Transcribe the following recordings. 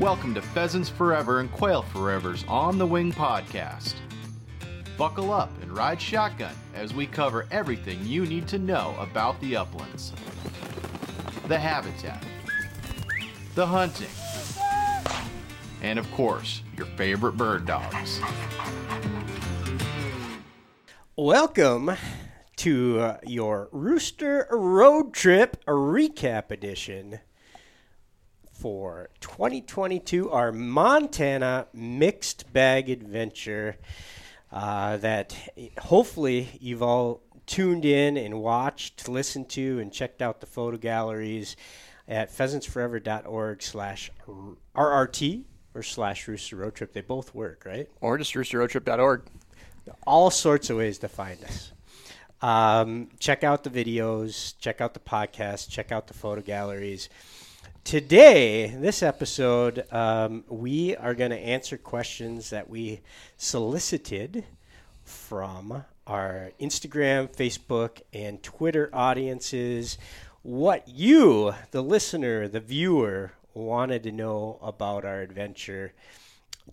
Welcome to Pheasants Forever and Quail Forever's On the Wing podcast. Buckle up and ride shotgun as we cover everything you need to know about the uplands the habitat, the hunting, and of course, your favorite bird dogs. Welcome to your Rooster Road Trip Recap Edition for 2022, our Montana Mixed Bag Adventure. Uh, that hopefully you've all tuned in and watched, listened to, and checked out the photo galleries at pheasantsforever.org slash RRT or slash Rooster Road Trip. They both work, right? Or just roosterroadtrip.org. All sorts of ways to find us. Um, check out the videos, check out the podcast, check out the photo galleries. Today, this episode, um, we are going to answer questions that we solicited from our Instagram, Facebook, and Twitter audiences. What you, the listener, the viewer, wanted to know about our adventure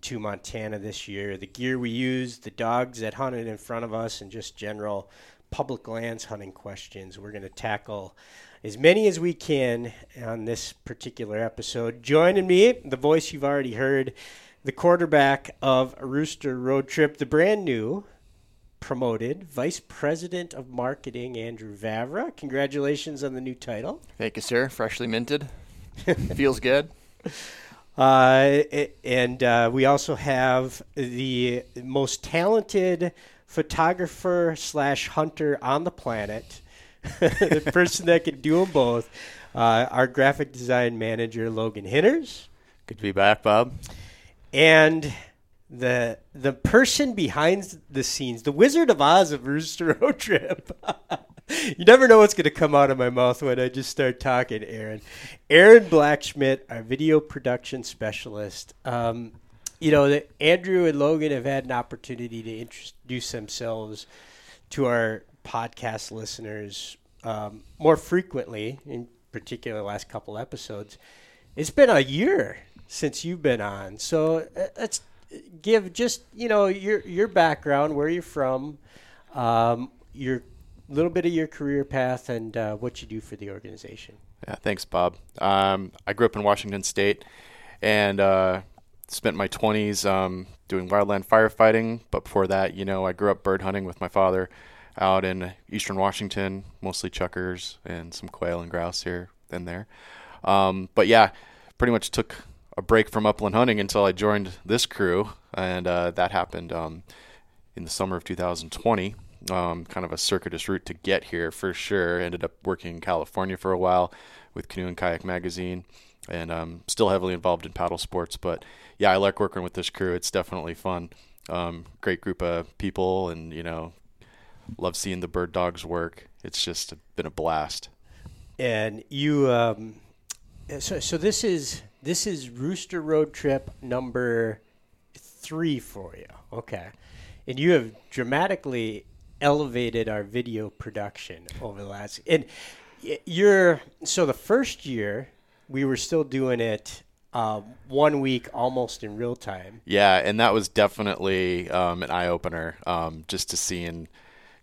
to Montana this year, the gear we used, the dogs that hunted in front of us, and just general public lands hunting questions. We're going to tackle as many as we can on this particular episode. Joining me, the voice you've already heard, the quarterback of Rooster Road Trip, the brand new promoted Vice President of Marketing, Andrew Vavra. Congratulations on the new title. Thank you, sir. Freshly minted. Feels good. Uh, and uh, we also have the most talented photographer slash hunter on the planet, the person that can do them both. Uh, our graphic design manager, Logan Hinners. Good to be back, Bob. And the the person behind the scenes, the Wizard of Oz of Rooster Road Trip. you never know what's going to come out of my mouth when I just start talking, Aaron. Aaron Blackschmidt, our video production specialist. Um, you know, that Andrew and Logan have had an opportunity to introduce themselves to our podcast listeners um, more frequently, in particular, the last couple episodes. It's been a year since you've been on, so uh, let's give just you know your your background, where you're from, um, your little bit of your career path, and uh, what you do for the organization. Yeah, thanks, Bob. Um, I grew up in Washington State, and uh, spent my 20s um, doing wildland firefighting. But before that, you know, I grew up bird hunting with my father out in eastern Washington, mostly chukars and some quail and grouse here and there. Um, but yeah, pretty much took a break from upland hunting until I joined this crew, and uh, that happened um, in the summer of 2020. Um, kind of a circuitous route to get here for sure. Ended up working in California for a while with Canoe and Kayak Magazine, and um, still heavily involved in paddle sports. But yeah, I like working with this crew. It's definitely fun. Um, great group of people, and you know, love seeing the bird dogs work. It's just been a blast. And you, um, so so this is this is Rooster Road Trip number three for you. Okay. And you have dramatically elevated our video production over the last. And you're. So the first year, we were still doing it uh, one week almost in real time. Yeah. And that was definitely um, an eye opener um, just to seeing,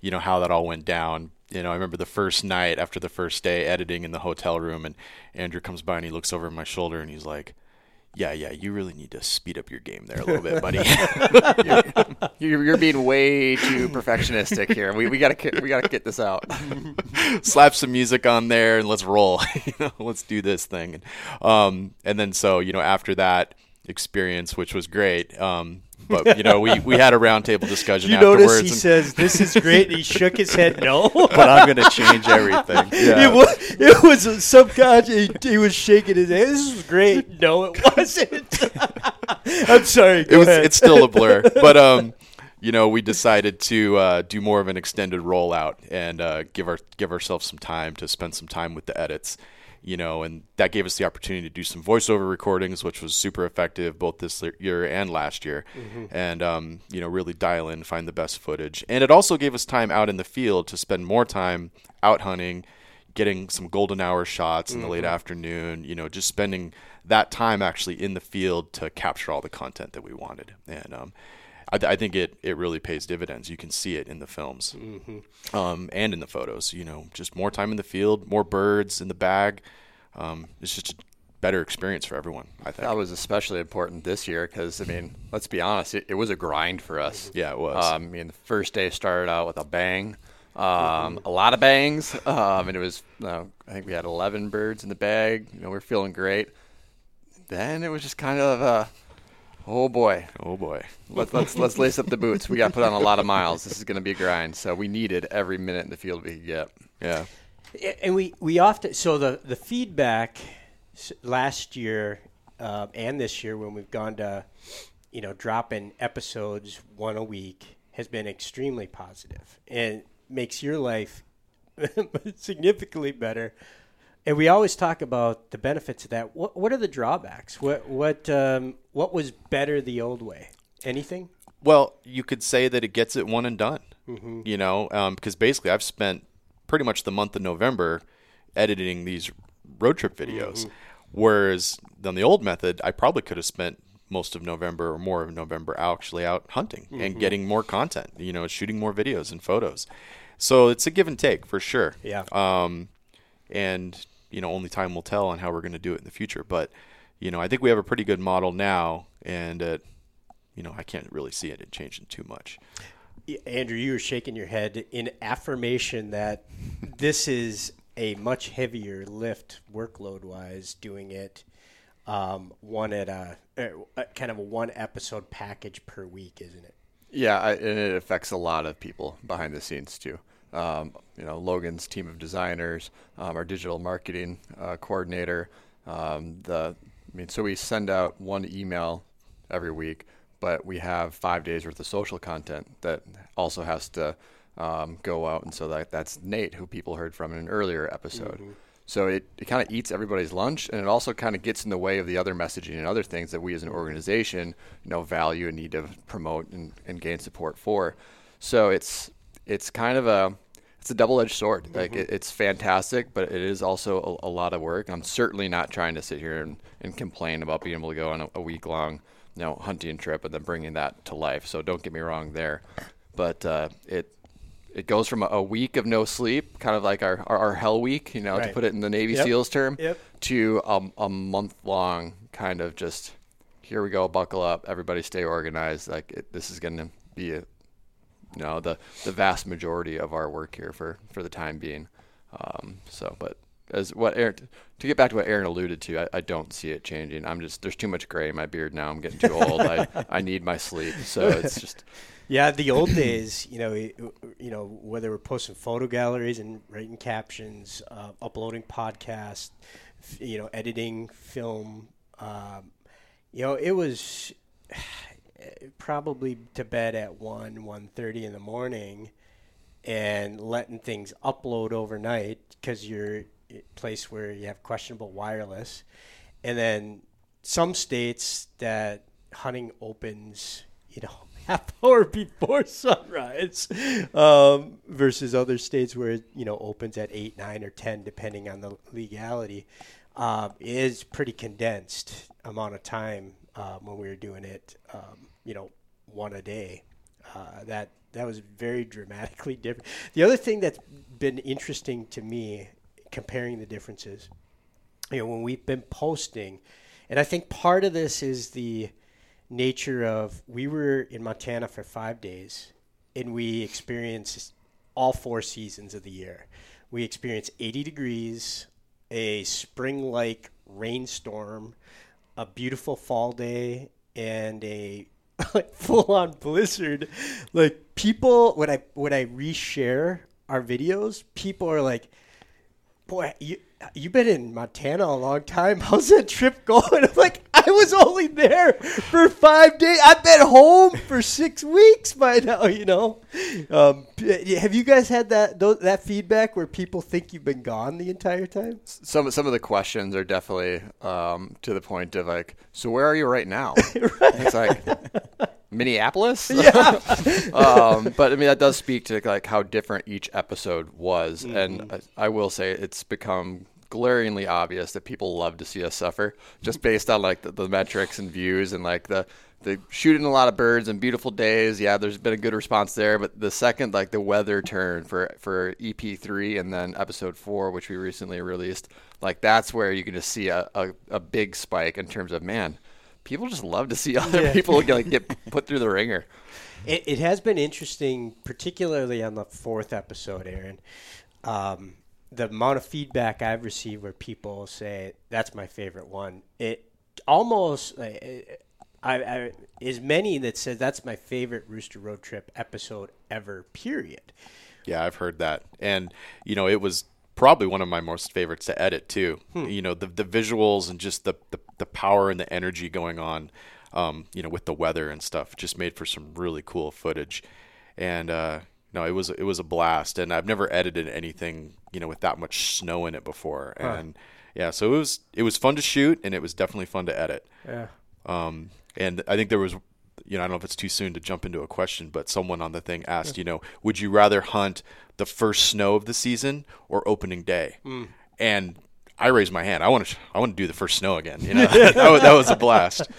you know, how that all went down you know, I remember the first night after the first day editing in the hotel room, and Andrew comes by and he looks over my shoulder and he's like, "Yeah, yeah, you really need to speed up your game there a little bit, buddy. you're, you're, being way too perfectionistic here. We, we gotta we gotta get this out. Slap some music on there and let's roll. you know, let's do this thing. And, um, and then so you know after that experience, which was great. Um, but you know, we, we had a roundtable discussion. you afterwards notice he says, "This is great." he shook his head, no. but I'm going to change everything. Yeah. It was it was subconscious. He, he, was shaking his head. This was great. No, it wasn't. I'm sorry. it was. Ahead. It's still a blur, but um, you know, we decided to uh, do more of an extended rollout and uh, give our give ourselves some time to spend some time with the edits you know, and that gave us the opportunity to do some voiceover recordings, which was super effective both this year and last year, mm-hmm. and um, you know, really dial in, find the best footage, and it also gave us time out in the field to spend more time out hunting, getting some golden hour shots in the late afternoon. You know, just spending that time actually in the field to capture all the content that we wanted. And um, I, I think it, it really pays dividends. You can see it in the films um, and in the photos. You know, just more time in the field, more birds in the bag. Um, it's just a better experience for everyone. I think. That was especially important this year because I mean, let's be honest, it, it was a grind for us. Yeah, it was. Um, I mean, the first day started out with a bang, um, a lot of bangs, um, and it was. Uh, I think we had 11 birds in the bag. You know, we are feeling great. Then it was just kind of, uh, oh boy, oh boy. let's let's let's lace up the boots. We got to put on a lot of miles. This is going to be a grind. So we needed every minute in the field we could get. Yeah. and we we often so the the feedback last year uh, and this year when we've gone to you know dropping episodes one a week has been extremely positive and makes your life significantly better and we always talk about the benefits of that what what are the drawbacks what what um, what was better the old way anything Well, you could say that it gets it one and done. Mm-hmm. You know, because basically I've spent pretty much the month of November editing these road trip videos, Mm-hmm. whereas on the old method, I probably could have spent most of November or more of November actually out hunting Mm-hmm. and getting more content. You know, shooting more videos and photos. So it's a give and take for sure. Yeah. Um, and you know, only time will tell on how we're going to do it in the future. But you know, I think we have a pretty good model now, and uh, you know, I can't really see it changing too much. Andrew, you were shaking your head in affirmation that this is a much heavier lift workload wise doing it um, one at a, uh, kind of a one episode package per week, isn't it? Yeah, I, and it affects a lot of people behind the scenes too. Um, you know, Logan's team of designers, um, our digital marketing uh, coordinator. Um, the, I mean, so we send out one email every week, but we have five days worth of social content that also has to um, go out, and so that that's Nate, who people heard from in an earlier episode. So it, it kind of eats everybody's lunch, and it also kind of gets in the way of the other messaging and other things that we as an organization, you know, value and need to promote and, and gain support for. So it's it's kind of a it's a double-edged sword. Like it, it's fantastic, but it is also a, a lot of work. I'm certainly not trying to sit here and, and complain about being able to go on a, a week-long, you know, hunting trip and then bringing that to life. So don't get me wrong there, but uh, it it goes from a, a week of no sleep, kind of like our, our, our hell week, you know, to put it in the Navy Yep. SEALs term, Yep. to a, a month long kind of just here we go, buckle up, everybody stay organized. Like it, this is going to be a, you know, the the vast majority of our work here for for the time being. Um, so, but as what Aaron to get back to what Aaron alluded to, I, I don't see it changing. I'm just there's too much gray in my beard now. I'm getting too old. I I need my sleep. So it's just Yeah, the old days, you know, y- you know, whether we're posting photo galleries and writing captions, uh, uploading podcasts, you know, editing film, um, you know, it was probably to bed at one one thirty in the morning, and letting things upload overnight because you're a place where you have questionable wireless, and then some states that hunting opens, you know, half hour before sunrise, um, versus other states where it, you know opens at eight, nine, or ten, depending on the legality, um, is pretty condensed amount of time um, when we were doing it. Um, you know, one a day. Uh, that that was very dramatically different. The other thing that's been interesting to me, comparing the differences, you know, when we've been posting, and I think part of this is the nature of we were in Montana for five days, and we experienced all four seasons of the year. We experienced 80 degrees, a spring-like rainstorm, a beautiful fall day, and a like full-on blizzard. Like people, when I when I reshare our videos, people are like, boy, you you've been in Montana a long time. How's that trip going? I'm like, I was only there for five days. I've been home for six weeks by now. You know, um, have you guys had that that feedback where people think you've been gone the entire time? some some of the questions are definitely um, to the point of like, so where are you right now? It's like Minneapolis. um, but I mean, that does speak to like how different each episode was, and I, I will say it's become glaringly obvious that people love to see us suffer, just based on like the, the metrics and views and like the the shooting a lot of birds and beautiful days. Yeah, there's been a good response there, but the second like the weather turn for for EP three and then episode four, which we recently released, like that's where you can just see a, a, a big spike in terms of man. People just love to see other Yeah. people like get put through the ringer. It, it has been interesting, particularly on the fourth episode, Aaron. Um, the amount of feedback I've received where people say that's my favorite one. It almost, uh, I, I is many that said that's my favorite Rooster Road Trip episode ever. Period. Yeah, I've heard that, and you know, it was probably one of my most favorites to edit too. Hmm. You know, the the visuals and just the the, the power and the energy going on. Um, you know, with the weather and stuff, just made for some really cool footage, and uh, no, it was it was a blast. And I've never edited anything you know with that much snow in it before, and yeah, so it was it was fun to shoot, and it was definitely fun to edit. Yeah. Um, and I think there was, you know, I don't know if it's too soon to jump into a question, but someone on the thing asked, you know, would you rather hunt the first snow of the season or opening day? And I raised my hand. I want to, I want to do the first snow again. You know, that, was, that was a blast.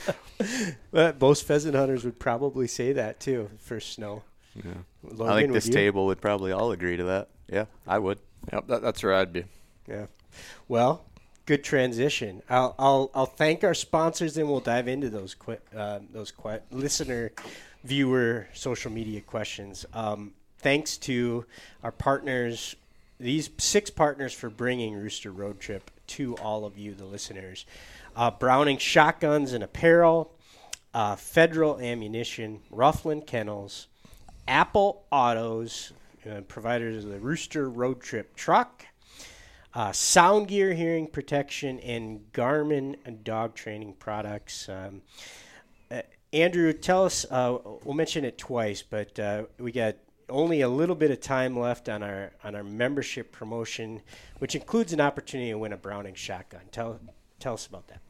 But most pheasant hunters would probably say that too. First snow. I Logan, think this you? table would probably all agree to that. Yeah, I would. Yep, that, that's where I'd be. Yeah. Well, good transition. I'll I'll I'll thank our sponsors, and we'll dive into those qu- uh, those que- listener, viewer, social media questions. Um, thanks to our partners, these six partners for bringing Rooster Road Trip to all of you, the listeners. Uh, Browning Shotguns and Apparel, uh, Federal Ammunition, Ruffland Kennels, Apple Autos, uh, providers of the Rooster Road Trip truck, uh, Sound Gear Hearing Protection, and Garmin dog training products. Um, uh, Andrew, tell us. Uh, we'll mention it twice, but we got only a little bit of time left on our on our membership promotion, which includes an opportunity to win a Browning shotgun. Tell tell us about that.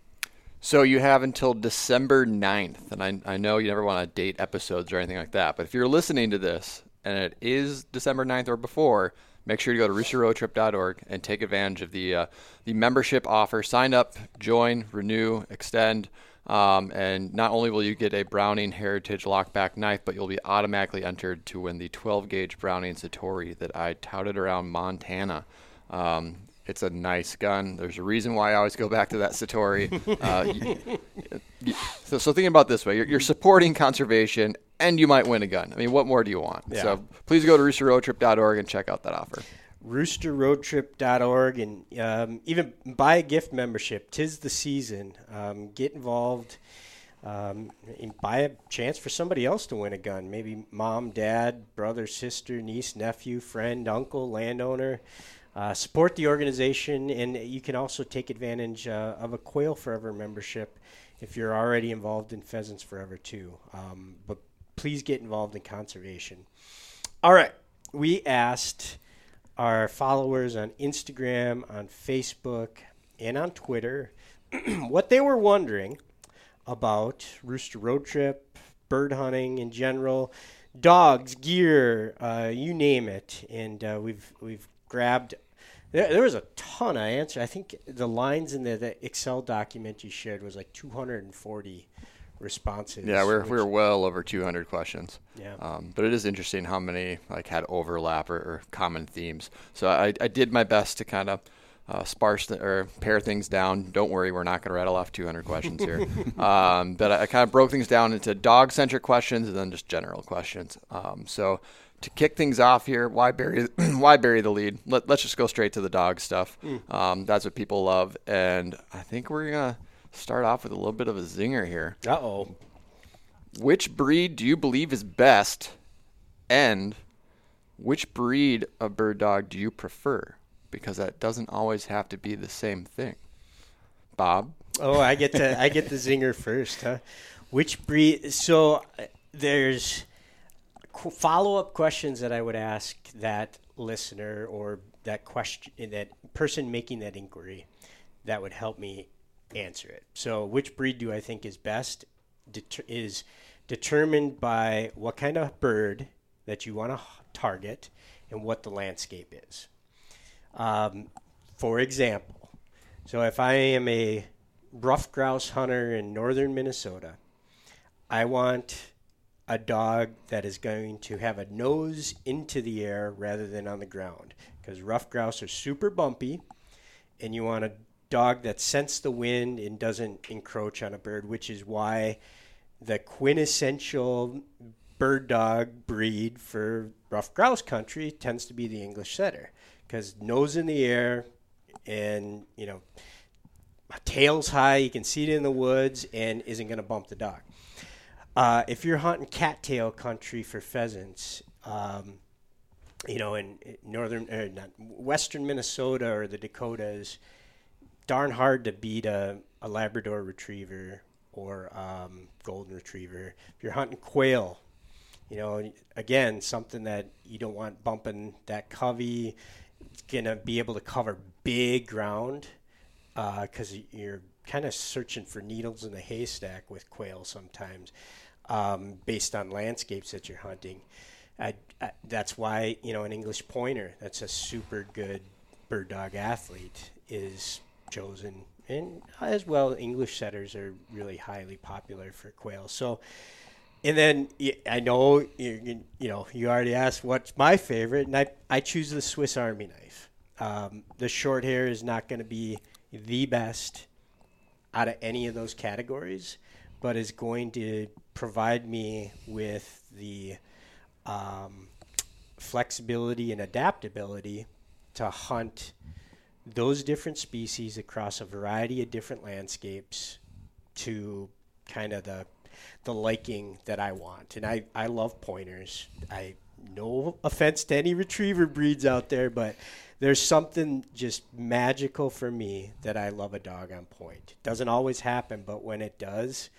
So you have until December 9th, and I, I know you never want to date episodes or anything like that, but if you're listening to this and it is December 9th or before, make sure you go to roosterroadtrip.org and take advantage of the uh, the membership offer. Sign up, join, renew, extend, um, and not only will you get a Browning Heritage lockback knife, but you'll be automatically entered to win the 12 gauge Browning Citori that I touted around Montana. Um, it's a nice gun. There's a reason why I always go back to that Citori. Uh, so, so thinking about this way, you're, you're supporting conservation, and you might win a gun. I mean, what more do you want? Yeah. So please go to roosterroadtrip.org and check out that offer. roosterroadtrip.org and um, even buy a gift membership. Tis the season. Um, get involved. Um, and buy a chance for somebody else to win a gun. Maybe mom, dad, brother, sister, niece, nephew, friend, uncle, landowner. Uh, support the organization, and you can also take advantage uh, of a Quail Forever membership if you're already involved in Pheasants Forever too. Um, but please get involved in conservation. All right, we asked our followers on Instagram, on Facebook, and on Twitter what they were wondering about Rooster Road Trip, bird hunting in general, dogs, gear, uh, you name it, and uh, we've we've grabbed. There, was a ton of answers. I think the lines in the, the Excel document you shared was like 240 responses. Yeah, we're, which- we're well over 200 questions. Yeah. Um, but it is interesting how many like had overlap or, or common themes. So I, I did my best to kind of uh, sparse the, or pare things down. Don't worry, we're not going to rattle off 200 questions here. um, but I, I kind of broke things down into dog-centric questions and then just general questions. Um, so to kick things off here, why bury why bury the lead? Let, let's just go straight to the dog stuff. Um, that's what people love, and I think we're gonna start off with a little bit of a zinger here. Uh oh. Which breed do you believe is best? And which breed of bird dog do you prefer? Because that doesn't always have to be the same thing. Bob? Oh, I get to I get the zinger first, huh? Which breed? So uh, there's follow-up questions that I would ask that listener or that question that person making that inquiry that would help me answer it. So, which breed do I think is best? Is determined by what kind of bird that you want to target and what the landscape is. Um, for example, so if I am a ruffed grouse hunter in northern Minnesota, I want a dog that is going to have a nose into the air rather than on the ground because ruffed grouse are super bumpy and you want a dog that senses the wind and doesn't encroach on a bird, which is why the quintessential bird dog breed for ruffed grouse country tends to be the English setter because nose in the air and you know tail's high, you can see it in the woods and isn't going to bump the dog. Uh, if you're hunting cattail country for pheasants, um, you know, in northern, uh, not, western Minnesota or the Dakotas, darn hard to beat a, a Labrador Retriever or um, Golden Retriever. If you're hunting quail, you know, again, something that you don't want bumping that covey. It's gonna be able to cover big ground because uh, you're kind of searching for needles in the haystack with quail sometimes, um, based on landscapes that you're hunting. I, I, that's why you know an English pointer that's a super good bird dog athlete is chosen, and as well English setters are really highly popular for quail. So, and then I know you, you know you already asked what's my favorite, and I I choose the Swiss Army knife. Um, the short hair is not going to be the best out of any of those categories, but is going to provide me with the um, flexibility and adaptability to hunt those different species across a variety of different landscapes to kind of the the liking that I want. And I, I love pointers. I no offense to any retriever breeds out there, but there's something just magical for me that I love a dog on point. It doesn't always happen, but when it does,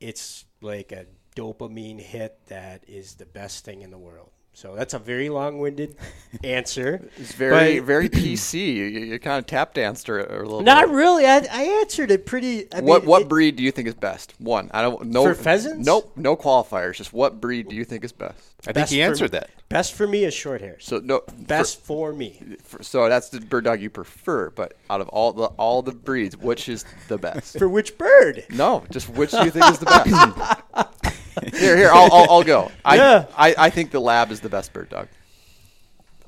it's like a dopamine hit that is the best thing in the world. So that's a very long-winded answer. It's very, very PC. You, you, kind of tap danced a, a little. Not bit. really. I, I answered it pretty. I what mean, what it, breed do you think is best? One. I don't know. For pheasants? Nope. No qualifiers. Just what breed do you think is best? I Best think he for- answered that. Best for me is short hair. So no. Best for, me. For, so that's the bird dog you prefer. But out of all the all the breeds, which is the best? For which bird? no, just which do you think is the best? here, here. I'll, I'll, I'll go. I, Yeah. I I think the lab is the best bird dog.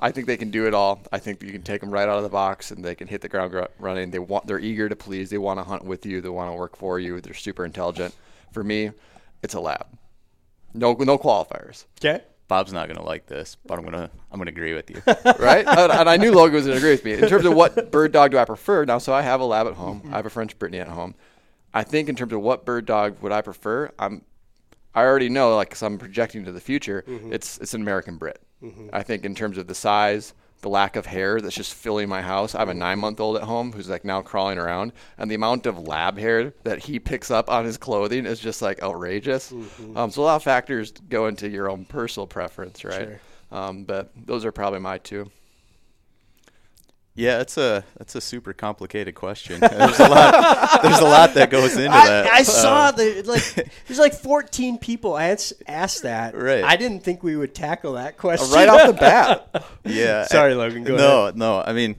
I think they can do it all. I think you can take them right out of the box and they can hit the ground running. They want, they're eager to please. They want to hunt with you. They want to work for you. They're super intelligent. For me, it's a lab. No, no qualifiers, Okay. Bob's not gonna like this, but I'm gonna I'm gonna agree with you. right? and, and I knew Logan was going to agree with me in terms of what bird dog do I prefer. Now, so I have a lab at home. Mm-hmm. I have a French Brittany at home. I think in terms of what bird dog would I prefer, I'm I already know, like, because I'm projecting to the future, it's it's an American Brit. I think in terms of the size, the lack of hair that's just filling my house. I have a nine month old at home who's like now crawling around, and the amount of lab hair that he picks up on his clothing is just like outrageous. Um, so a lot of factors go into your own personal preference, right? Sure. Um, but those are probably my two. Yeah, it's a that's a super complicated question. There's a lot there's a lot that goes into that. I, I saw the like. There's like 14 people ans- asked that. Right. I didn't think we would tackle that question Right off the bat. yeah. Sorry, Logan, go no, ahead. no. I mean,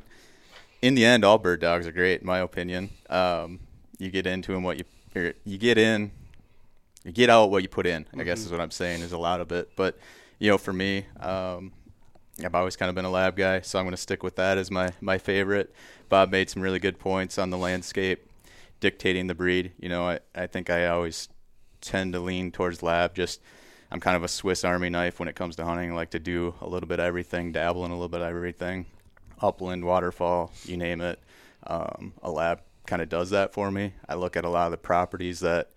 in the end, all bird dogs are great, in my opinion. Um, you get into them what you you get in, you get out what you put in. I guess is what I'm saying is a lot of it. But you know, for me, um, I've always kind of been a lab guy, so I'm going to stick with that as my my favorite. Bob made some really good points on the landscape dictating the breed. You know, I, I think I always tend to lean towards lab. Just I'm kind of a Swiss Army knife when it comes to hunting. I like to do a little bit of everything, dabble in a little bit of everything, upland, waterfowl, you name it. Um, a lab kind of does that for me. I look at a lot of the properties that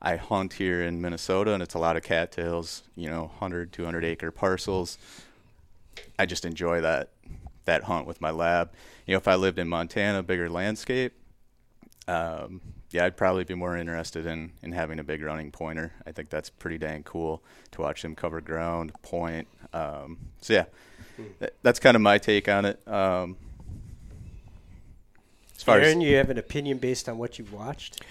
I hunt here in Minnesota, and it's a lot of cattails. You know, 100, 200 acre parcels. I just enjoy that that hunt with my lab. You know, if I lived in Montana, bigger landscape, um, yeah, I'd probably be more interested in in having a big running pointer. I think that's pretty dang cool to watch them cover ground, point. Um, so yeah, that, that's kind of my take on it. Um, as far Aaron, as you have an opinion based on what you've watched?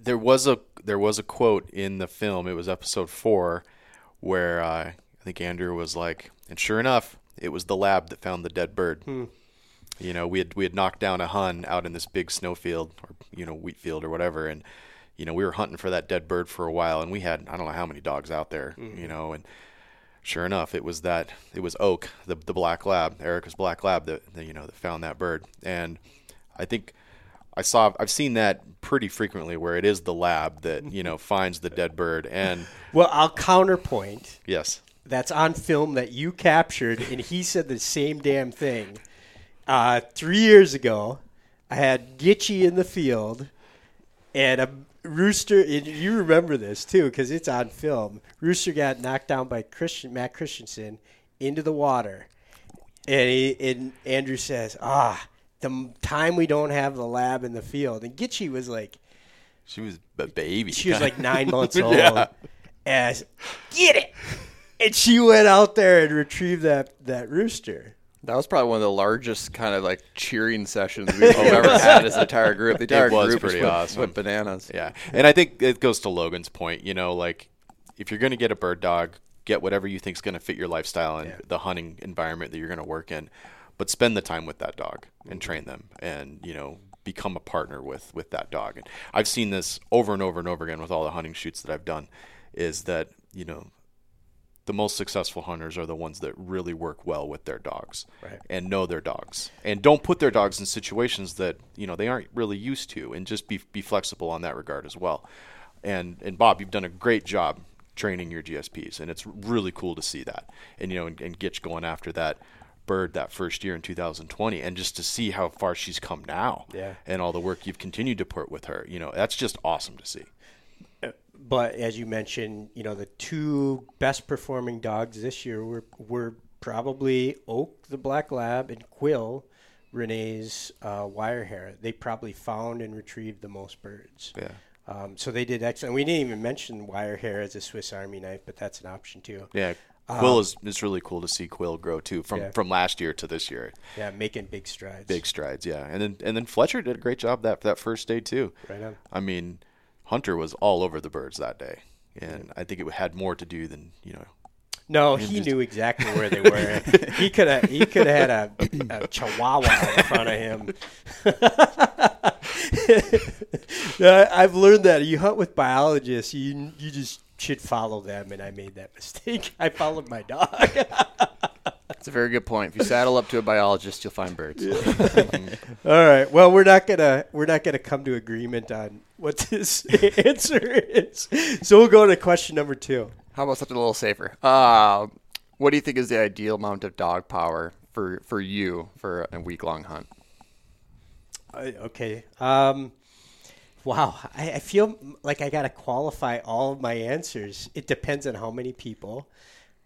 there was a there was a quote in the film. It was episode four, where uh, I think Andrew was like, and sure enough, it was the lab that found the dead bird. Hmm. You know, we had we had knocked down a hun out in this big snowfield or you know wheat field or whatever, and you know we were hunting for that dead bird for a while, and we had I don't know how many dogs out there, hmm. you know, and sure enough, it was that it was Oak, the the black lab, Erica's black lab that, that you know that found that bird, and I think I saw I've seen that pretty frequently where it is the lab that you know finds the dead bird, and Well, I'll counterpoint. yes, That's on film that you captured, and he said the same damn thing. Uh, three years ago, I had Gitchy in the field, and a rooster. And you remember this too because it's on film. Rooster got knocked down by Christian Matt Christensen into the water, and, he, and Andrew says, "Ah, the time we don't have the lab in the field." And Gitchy was like, she was a baby. she was like nine months old. Yeah. And get it. And she went out there and retrieved that, that rooster. That was probably one of the largest kind of like cheering sessions we've ever had as an entire group. The entire was group pretty just went, awesome. went bananas. Yeah, and I think it goes to Logan's point. You know, like if you're going to get a bird dog, get whatever you think is going to fit your lifestyle and the hunting environment that you're going to work in, but spend the time with that dog and mm-hmm. train them, and you know, become a partner with with that dog. And I've seen this over and over and over again with all the hunting shoots that I've done, is that you know. The most successful hunters are the ones that really work well with their dogs Right. and know their dogs and don't put their dogs in situations that you know they aren't really used to and just be be flexible on that regard as well and and Bob you've done a great job training your GSPs and it's really cool to see that and you know and, and Gitch going after that bird that first year in 2020 and just to see how far she's come now Yeah. and all the work you've continued to put with her you know that's just awesome to see But as you mentioned, you know, the two best performing dogs this year were, were probably Oak, the Black Lab, and Quill, Renee's uh, wire hair. They probably found and retrieved the most birds. yeah Um, so they did excellent. We didn't even mention wire hair as a Swiss Army knife, but that's an option too. yeah Quill is is really cool to see Quill grow too from Yeah. from last year to this year Yeah, making big strides. big strides yeah and then and then Fletcher did a great job that that first day too Right on. I mean, Hunter was all over the birds that day, and I think it had more to do than you know. No, he knew exactly where they were. he could have he could have had a, a chihuahua in front of him. I've learned that you hunt with biologists, you you just should follow them, and I made that mistake. I followed my dog. That's a very good point. If you saddle up to a biologist, you'll find birds. All right. Well, we're not gonna we're not gonna come to agreement on what this answer is. So we'll go to question number two. How about something a little safer? Uh, what do you think is the ideal amount of dog power for, for you for a week long hunt? Uh, okay. Um, wow. I, I feel like I got to qualify all of my answers. It depends on how many people,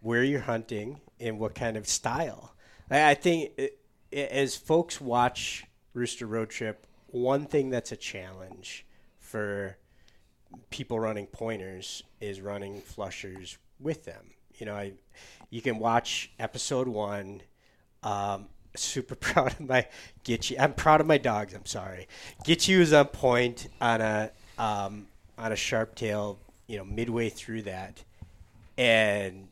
where you're hunting, and what kind of style. I, I think it, it- as folks watch Rooster Road Trip, one thing that's a challenge for people running pointers is running flushers with them. You know, I, you can watch episode one. Um, super proud of my Gitchy. I'm proud of my dogs. I'm sorry. Gitchy was on point on a um, on a sharp tail. You know, midway through that, and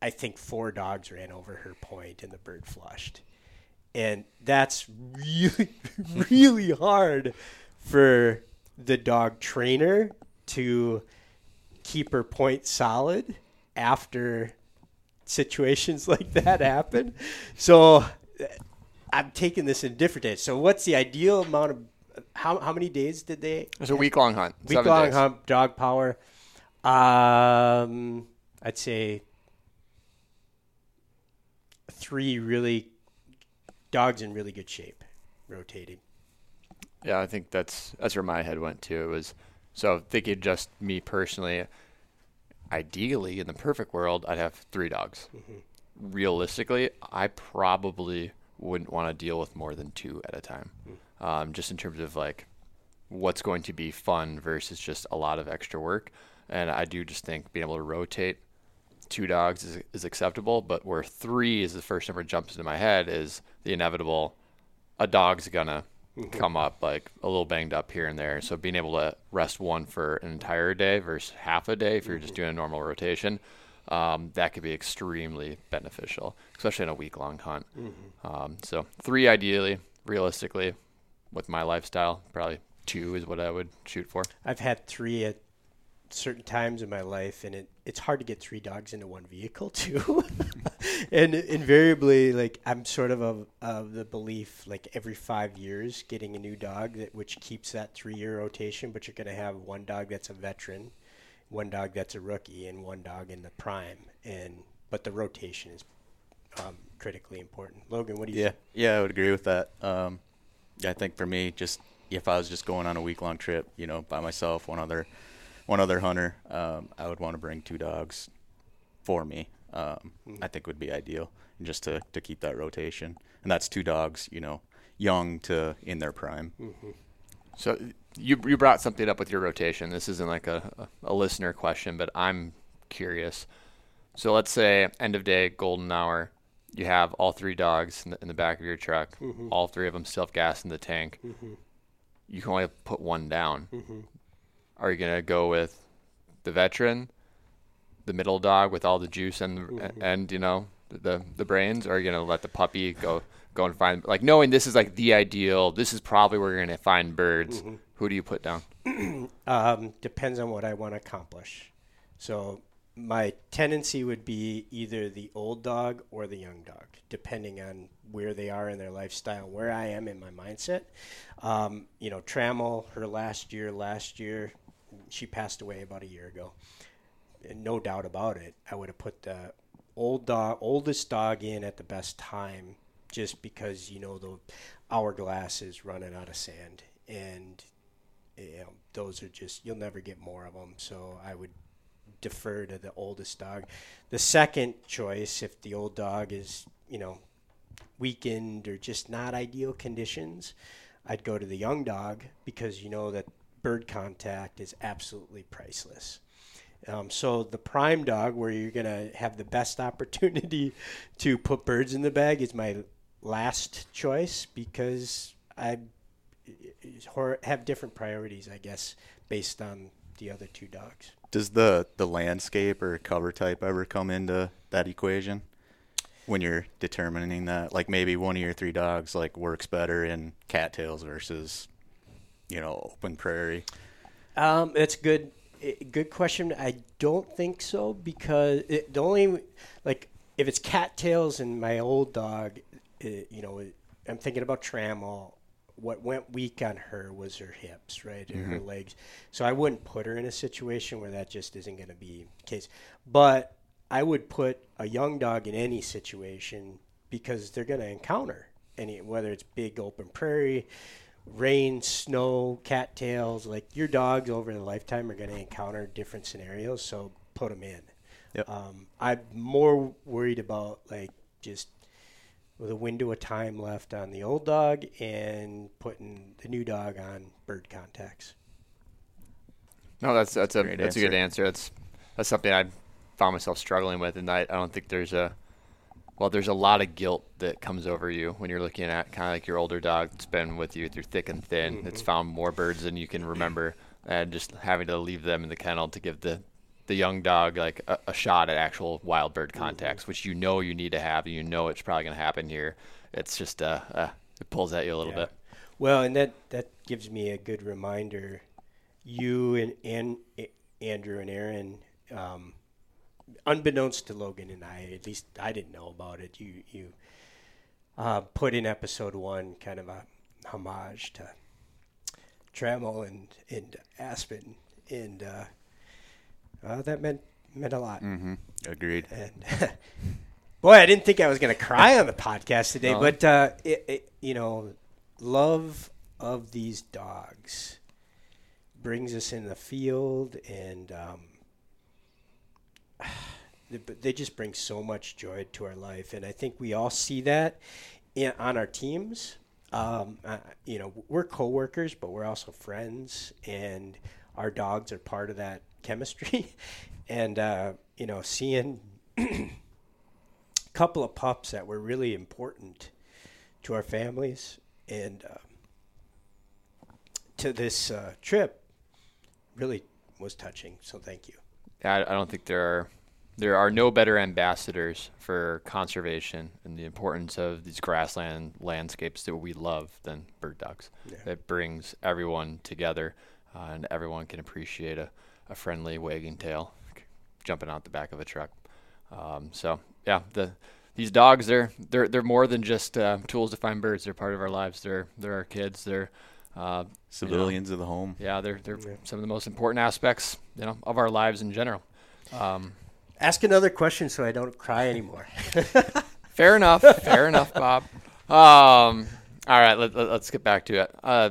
I think four dogs ran over her point, and the bird flushed. And that's really, really hard for the dog trainer to keep her point solid after situations like that happen. So I'm taking this in different days. So what's the ideal amount of how how many days did they It's a week long hunt. week long hump dog power? Um, I'd say three really dogs in really good shape, rotating. Yeah, I think that's that's where my head went to. It was so thinking just me personally. Ideally, in the perfect world, I'd have three dogs. Realistically, I probably wouldn't want to deal with more than two at a time. Um, just in terms of like what's going to be fun versus just a lot of extra work. And I do just think being able to rotate two dogs is, is acceptable, but where three is the first number jumps into my head is the inevitable a dog's gonna come up like a little banged up here and there. So being able to rest one for an entire day versus half a day if you're just doing a normal rotation, um, that could be extremely beneficial, especially in a week long hunt. Um, so three ideally, realistically, with my lifestyle, probably two is what I would shoot for. I've had three at certain times in my life, and it, it's hard to get three dogs into one vehicle too. and invariably, like I'm sort of of, of the belief, like every five years, getting a new dog that which keeps that three year rotation. But you're going to have one dog that's a veteran, one dog that's a rookie, and one dog in the prime. And but the rotation is um, critically important. Logan, what do you? Yeah, think? yeah, I would agree with that. Um, I think for me, just if I was just going on a week long trip, you know, by myself, one other, one other hunter, um, I would want to bring two dogs for me. Um, mm-hmm. I think would be ideal, just to to keep that rotation, and that's two dogs, you know, young to in their prime. Mm-hmm. So you you brought something up with your rotation. This isn't like a, a, a listener question, but I'm curious. So let's say end of day, golden hour. You have all three dogs in the, in the back of your truck. Mm-hmm. All three of them still have gas in the tank. You can only put one down. Are you gonna go with the veteran, the middle dog with all the juice and and you know the the brains, or are you gonna let the puppy go go and find like knowing this is like the ideal? This is probably where you're gonna find birds. Who do you put down? Um, depends on what I want to accomplish. So my tendency would be either the old dog or the young dog, depending on where they are in their lifestyle, where I am in my mindset. Um, you know, Trammell, her last year, last year, she passed away about a year ago. And no doubt about it, I would have put the old dog, oldest dog in at the best time, just because you know the hourglass is running out of sand, and you know, those are just you'll never get more of them. So I would defer to the oldest dog. The second choice, if the old dog is you know weakened or just not ideal conditions, I'd go to the young dog because you know that bird contact is absolutely priceless. Um, so the prime dog, where you're gonna have the best opportunity to put birds in the bag, is my last choice because I have different priorities, I guess, based on the other two dogs. Does the the landscape or cover type ever come into that equation when you're determining that? Like maybe one of your three dogs like works better in cattails versus you know open prairie. Um, that's good. eh, Good question. I don't think so because it, the only like if it's cattails and my old dog, it, you know, I'm thinking about Trammell. What went weak on her was her hips, right, and her legs. So I wouldn't put her in a situation where that just isn't going to be the case. But I would put a young dog in any situation because they're going to encounter any, whether it's big open prairie, rain, snow, cattails. Like your dogs over the lifetime are going to encounter different scenarios. So put them in. Yep. Um, I'm more worried about like just with a window of time left on the old dog and putting the new dog on bird contacts. No, that's that's a Great that's a good answer. That's that's something I found myself struggling with, and I, I don't think there's a well, there's a lot of guilt that comes over you when you're looking at kind of like your older dog that's been with you through thick and thin. That's found more birds than you can remember, and just having to leave them in the kennel to give the the young dog like a, a shot at actual wild bird contacts, which you know you need to have, and you know it's probably going to happen here. It's just uh, uh it pulls at you a little Yeah. bit. Well, and that that gives me a good reminder. You and, and Andrew and Aaron, um, unbeknownst to Logan and I, at least I didn't know about it. You you uh, put in episode one kind of a homage to Trammell and and Aspen, and uh, uh, that meant meant a lot. Mm-hmm. Agreed. And boy, I didn't think I was going to cry on the podcast today, No. but uh, it, it, you know, love of these dogs brings us in the field, and um, they, just bring so much joy to our life, and I think we all see that in, on our teams. Um, uh, you know, we're coworkers, but we're also friends, and our dogs are part of that chemistry. and uh, you know, seeing a couple of pups that were really important to our families, and uh, to this uh, trip really was touching. So thank you. I, I don't think there are there are no better ambassadors for conservation and the importance of these grassland landscapes that we love than bird dogs. Yeah. It brings everyone together, uh, and everyone can appreciate a, a friendly wagging tail jumping out the back of a truck. Um, so yeah, the these dogs they're they're they're more than just uh, tools to find birds. They're part of our lives. They're they're our kids. They're uh, Civilians of the home. yeah, they're they're Yeah. some of the most important aspects you know of our lives in general. Um, Ask another question so I don't cry anymore. Fair enough. Fair enough, Bob. Um, all right, let, let, us get back to it. Uh,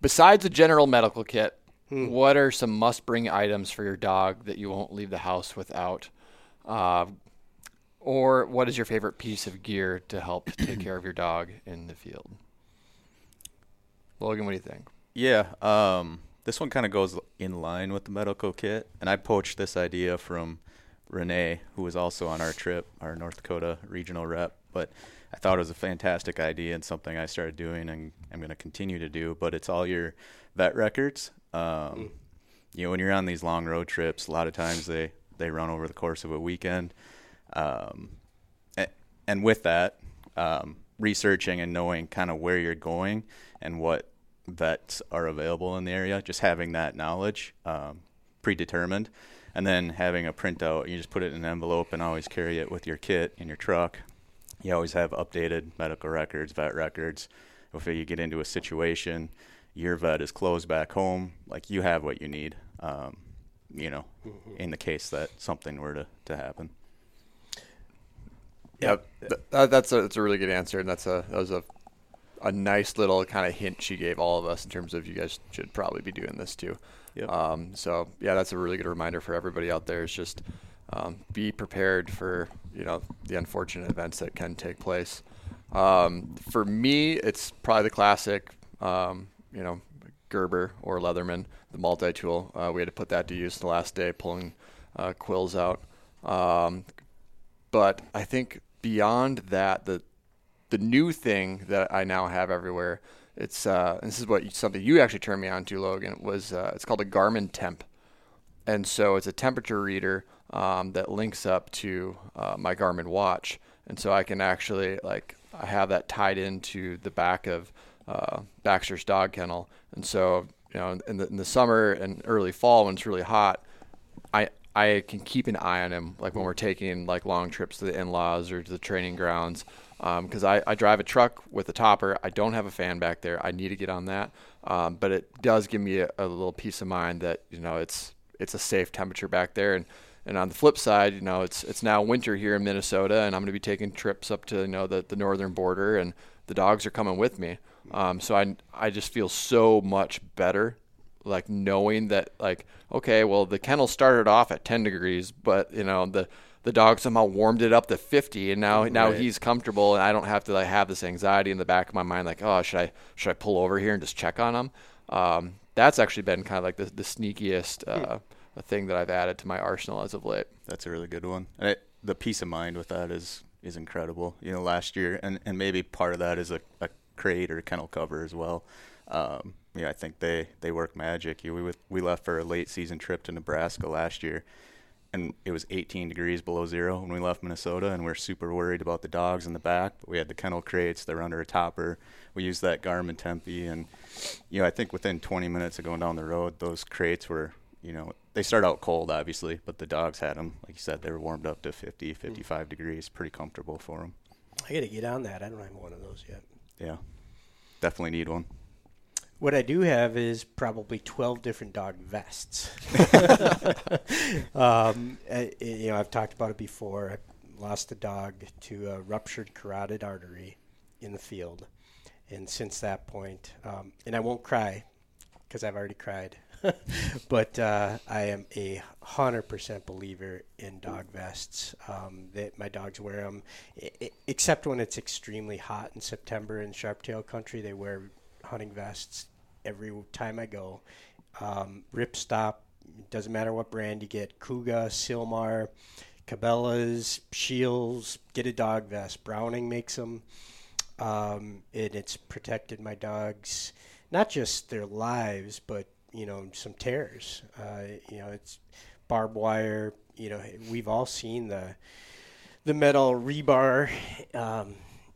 besides the general medical kit, what are some must-bring items for your dog that you won't leave the house without? Uh, or what is your favorite piece of gear to help take care of your dog in the field? Logan, what do you think? Yeah, um, this one kind of goes in line with the medical kit, and I poached this idea from Renee, who was also on our trip, our North Dakota regional rep. But I thought it was a fantastic idea and something I started doing, and I'm going to continue to do. But it's all your vet records. Um, You know, when you're on these long road trips, a lot of times they they run over the course of a weekend. Um, a- and with that, um, researching and knowing kind of where you're going and what vets are available in the area, just having that knowledge um, predetermined, and then having a printout, you just put it in an envelope and always carry it with your kit in your truck. You always have updated medical records, vet records. If you get into a situation, your vet is closed back home, like you have what you need. Um, you know, in the case that something were to, to happen. Yep, Th- that, that's a that's a really good answer, and that's a that was a a nice little kind of hint she gave all of us in terms of you guys should probably be doing this too. Yep. Um, so yeah, that's a really good reminder for everybody out there. Is just um, be prepared for you know the unfortunate events that can take place. Um, for me, it's probably the classic, um, you know, Gerber or Leatherman, the multi-tool. Uh, we had to put that to use the last day, pulling uh, quills out. Um, but I think beyond that, the the new thing that I now have everywhere, it's uh, this is what something you actually turned me on to, Logan. Was uh, it's called a Garmin Temp, and so it's a temperature reader um, that links up to uh, my Garmin watch, and so I can actually like I have that tied into the back of uh, Baxter's dog kennel, and so you know in the, in the summer and early fall when it's really hot, I I can keep an eye on him like when we're taking like long trips to the in-laws or to the training grounds because I, I drive a truck with a topper. I don't have a fan back there. I need to get on that, um, but it does give me a, a little peace of mind that you know it's it's a safe temperature back there. And and on the flip side, you know it's it's now winter here in Minnesota, and I'm going to be taking trips up to you know the the northern border, and the dogs are coming with me. Um, so I I just feel so much better like knowing that like okay well the kennel started off at 10 degrees but you know the the dog somehow warmed it up to 50 and now now Right. he's comfortable and I don't have to like have this anxiety in the back of my mind like oh should I should I pull over here and just check on him um, that's actually been kind of like the, the sneakiest uh, thing that I've added to my arsenal as of late That's a really good one. And it, the peace of mind with that is is incredible. You know, last year, and, and maybe part of that is a, a crate or kennel cover as well. Um, yeah, I think they, they work magic. You, we we left for a late season trip to Nebraska last year, and it was 18 degrees below zero when we left Minnesota, and we're super worried about the dogs in the back. But we had the kennel crates; they're under a topper. We used that Garmin Tempe, and you know, I think within 20 minutes of going down the road, those crates were, you know, they start out cold, obviously, but the dogs had them, like you said, they were warmed up to 50, hmm. 55 degrees, pretty comfortable for them. I got to get on that. I don't have one of those yet. Yeah, definitely need one. What I do have is probably 12 different dog vests. um, uh, you know, I've talked about it before. I lost a dog to a ruptured carotid artery in the field. And since that point, um, and I won't cry because I've already cried, but uh, I am a 100% believer in dog vests. Um, that my dogs wear them, I- I- except when it's extremely hot in September in Sharptail country. They wear hunting vests every time I go. Um, Ripstop, doesn't matter what brand you get, Cuga, Silmar, Cabela's, Shields, get a dog vest. Browning makes them. Um, and it's protected my dogs not just their lives, but you know some tears. Uh, you know, it's barbed wire. You know, we've all seen the the metal rebar. Um,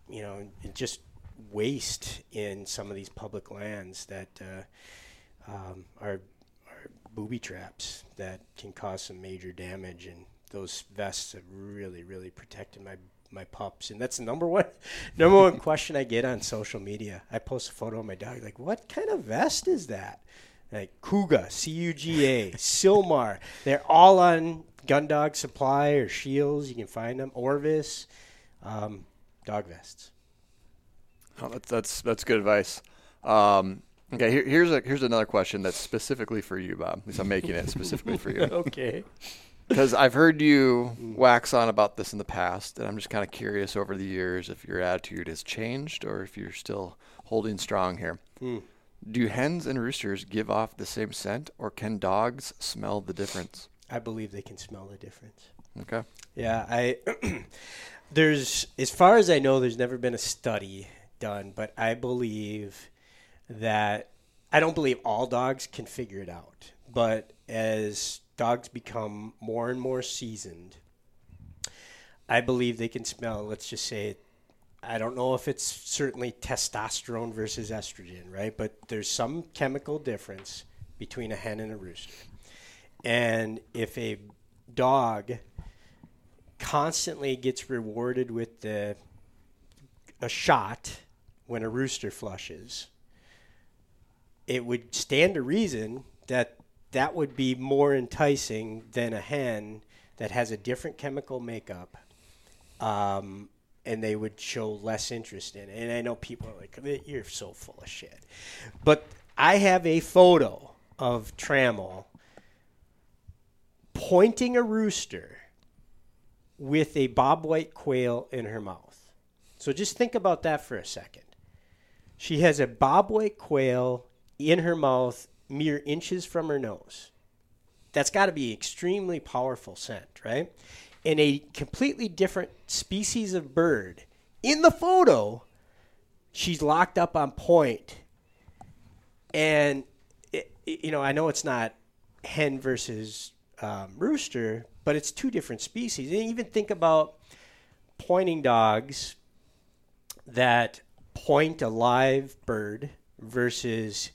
you know, just waste in some of these public lands that uh, um, are, are booby traps that can cause some major damage. And those vests have really, really protected my my pups, and that's the number one number one question I get on social media. I post a photo of my dog, like, "What kind of vest is that?" Like Cuga, C U G A, Silmar. They're all on Gun Dog Supply or Shields. You can find them. Orvis, um, dog vests. Oh, that's that's that's good advice. Um, okay, here, here's a here's another question that's specifically for you, Bob. At least I'm making it specifically for you. okay. Because I've heard you wax on about this in the past, and I'm just kind of curious over the years if your attitude has changed or if you're still holding strong here. Mm. Do hens and roosters give off the same scent, or can dogs smell the difference? I believe they can smell the difference. Okay. Yeah, I there's as far as I know, there's never been a study done, but I believe that I don't believe all dogs can figure it out. But as dogs become more and more seasoned, I believe they can smell, let's just say, I don't know if it's certainly testosterone versus estrogen, right? But there's some chemical difference between a hen and a rooster. And if a dog constantly gets rewarded with the a shot when a rooster flushes, it would stand to reason that that would be more enticing than a hen that has a different chemical makeup. Um, and they would show less interest in it. And I know people are like, you're so full of shit. But I have a photo of Trammell pointing a rooster with a bobwhite quail in her mouth. So just think about that for a second. She has a bobwhite quail in her mouth, mere inches from her nose. That's got to be extremely powerful scent, right? And a completely different species of bird. In the photo, she's locked up on point. And, it, you know, I know it's not hen versus um, rooster, but it's two different species. And even think about pointing dogs that point a live bird versus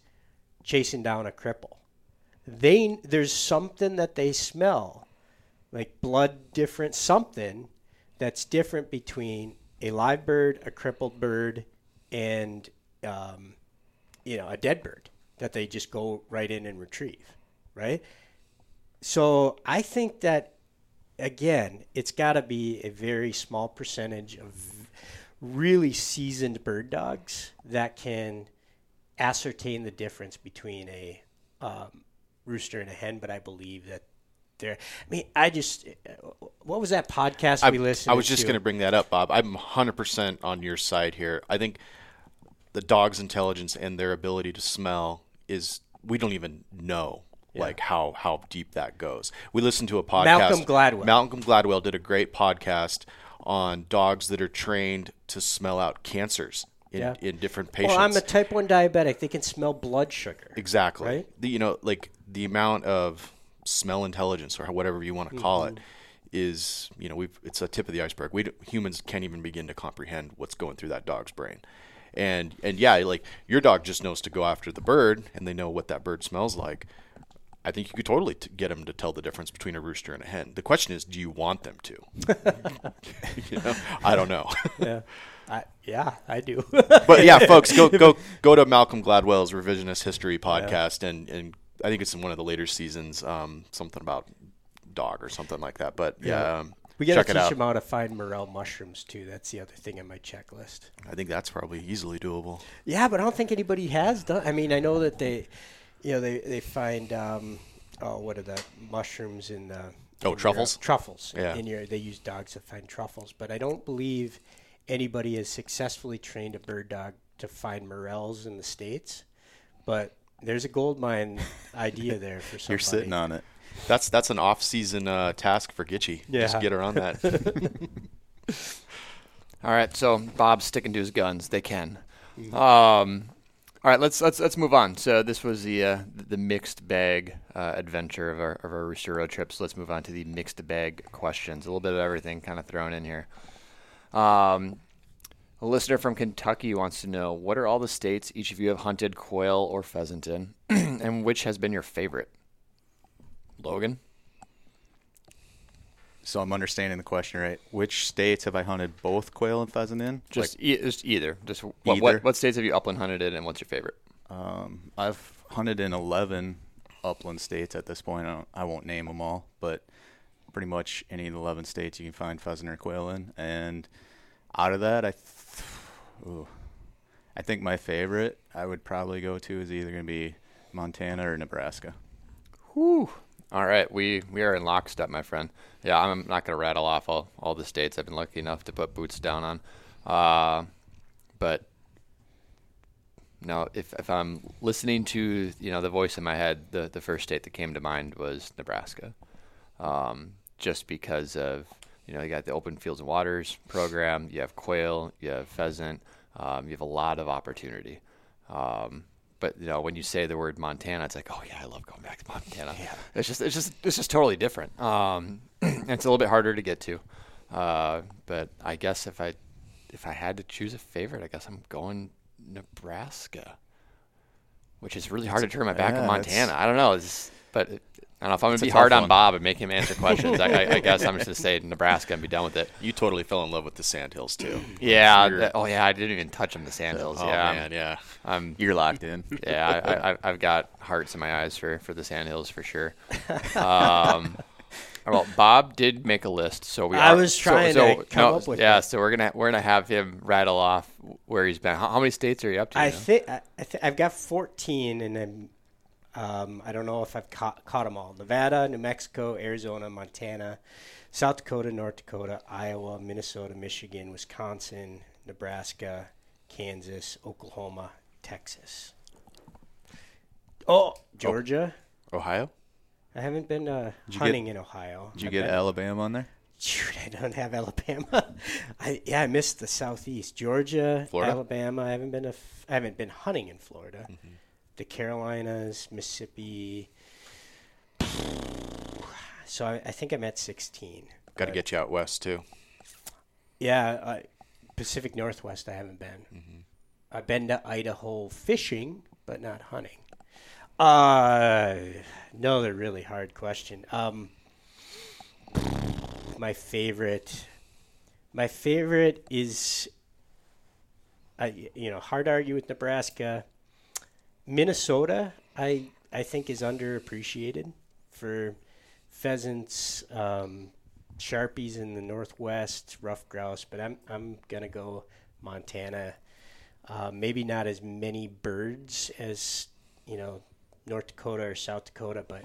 chasing down a cripple. They there's something that they smell, like blood different something that's different between a live bird, a crippled bird, and um, you know a dead bird that they just go right in and retrieve, right? So I think that again, it's got to be a very small percentage of really seasoned bird dogs that can ascertain the difference between a um, rooster and a hen. But I believe that they're. I mean, I just. What was that podcast I, we listened? I was just going to bring that up, Bob. I'm 100% on your side here. I think the dog's intelligence and their ability to smell is we don't even know Yeah. like how how deep that goes. We listened to a podcast. Malcolm Gladwell. Malcolm Gladwell did a great podcast on dogs that are trained to smell out cancers in, Yeah. in different patients. Well, I'm a type one diabetic. They can smell blood sugar. Exactly. Right? The, you know, like the amount of smell intelligence or whatever you want to call Mm-hmm. it is, you know, we've it's a tip of the iceberg. We humans can't even begin to comprehend what's going through that dog's brain. And and yeah, like your dog just knows to go after the bird, and they know what that bird smells like. I think you could totally t- get them to tell the difference between a rooster and a hen. The question is, do you want them to? you know, I don't know. Yeah, I, yeah, I do. but yeah, folks, go go go to Malcolm Gladwell's Revisionist History podcast, and and I think it's in one of the later seasons, um, something about dog or something like that. But yeah, Yeah. um, we got to teach out. them how to find morel mushrooms too. That's the other thing on my checklist. I think that's probably easily doable. Yeah, but I don't think anybody has done. I mean, I know that they, you know, they they find um, oh, what are the mushrooms in the Oh, in your- truffles? truffles. Yeah. In your, they use dogs to find truffles, but I don't believe anybody has successfully trained a bird dog to find morels in the states. But there's a gold mine idea there for somebody. You're sitting on it. That's that's an off-season uh, task for Gitchy. Yeah. Just get her on that. All right, so Bob's sticking to his guns. They can. Um, All right, let's let's let's move on. So this was the uh, the mixed bag uh, adventure of our of our Road trip. So let's move on to the mixed bag questions. A little bit of everything kind of thrown in here. Um, a listener from Kentucky wants to know what are all the states each of you have hunted quail or pheasant in, and which has been your favorite? Logan. So I'm understanding the question right. Which states have I hunted both quail and pheasant in? Just, Like, e- just either. Just what, Either. what what states have you upland hunted in, and what's your favorite? um, I've hunted in 11 upland states at this point. I, don't, I won't name them all, but pretty much any of the 11 states you can find pheasant or quail in. And out of that, I, th- ooh, I think my favorite I would probably go to is either going to be Montana or Nebraska. Whew. All right, we we are in lockstep, my friend. Yeah, I'm not going to rattle off all, all the states I've been lucky enough to put boots down on. Uh, but now if if I'm listening to you know the voice in my head, the the first state that came to mind was Nebraska, um, just because of you know you got the Open Fields and Waters program, you have quail, you have pheasant, um, you have a lot of opportunity. Um, but you know when you say the word Montana, it's like oh yeah, I love going back to Montana. Yeah. It's just it's just it's just totally different. Um, and it's a little bit harder to get to. Uh, but I guess if I if I had to choose a favorite, I guess I'm going Nebraska, which is really hard to turn my back yeah, on Montana. I don't know, it's, but it, I don't know if I'm gonna be tough hard on one. Bob and make him answer questions. I, I, I guess I'm just gonna say Nebraska and be done with it. You totally fell in love with the Sandhills too. Yeah. That- oh yeah, I didn't even touch on the Sandhills. Oh yeah, man, yeah. I'm You're locked in. yeah, I, I, I've got hearts in my eyes for, for the Sandhills for sure. Um, well, Bob did make a list, so we. I are- was trying so, to come no, up with Yeah, it. so we're gonna we're gonna have him rattle off where he's been. How, how many states are you up to? I think I, I th- I've got 14, and then um, I don't know if I've caught, caught them all. Nevada, New Mexico, Arizona, Montana, South Dakota, North Dakota, Iowa, Minnesota, Michigan, Wisconsin, Nebraska, Kansas, Oklahoma, Texas. Oh, Georgia. Ohio. I haven't been uh, you hunting in Ohio. Did you I've get been- Alabama on there? Shoot, I don't have Alabama. I yeah, I missed the southeast. Georgia, Florida? Alabama. I haven't been a f- I haven't been hunting in Florida. The Carolinas, Mississippi. So I, I think I'm at 16. Got to get you out west too. Yeah, uh, Pacific Northwest. I haven't been. I've been to Idaho fishing, but not hunting. Uh, another really hard question. Um, my favorite, my favorite is, uh, you know, hard to argue with Nebraska. Minnesota, I I think is underappreciated for pheasants, um, sharpies in the northwest, ruffed grouse. But I'm I'm gonna go Montana. Uh, maybe not as many birds as you know North Dakota or South Dakota, but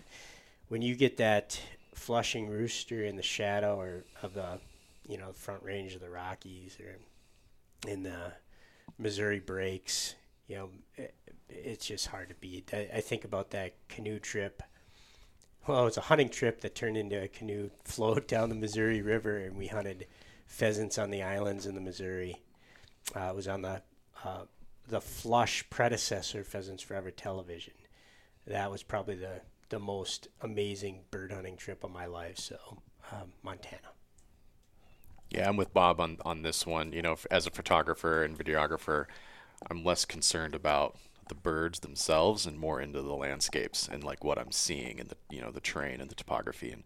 when you get that flushing rooster in the shadow or of the you know front range of the Rockies or in the Missouri breaks, you know, it, it's just hard to beat. I, I think about that canoe trip. Well, it was a hunting trip that turned into a canoe float down the Missouri River, and we hunted pheasants on the islands in the Missouri. Uh, it was on the uh, the flush predecessor Pheasants Forever television. That was probably the the most amazing bird hunting trip of my life. So, um, Montana. Yeah, I'm with Bob on on this one. You know, as a photographer and videographer, I'm less concerned about the birds themselves and more into the landscapes and like what I'm seeing and the you know the terrain and the topography and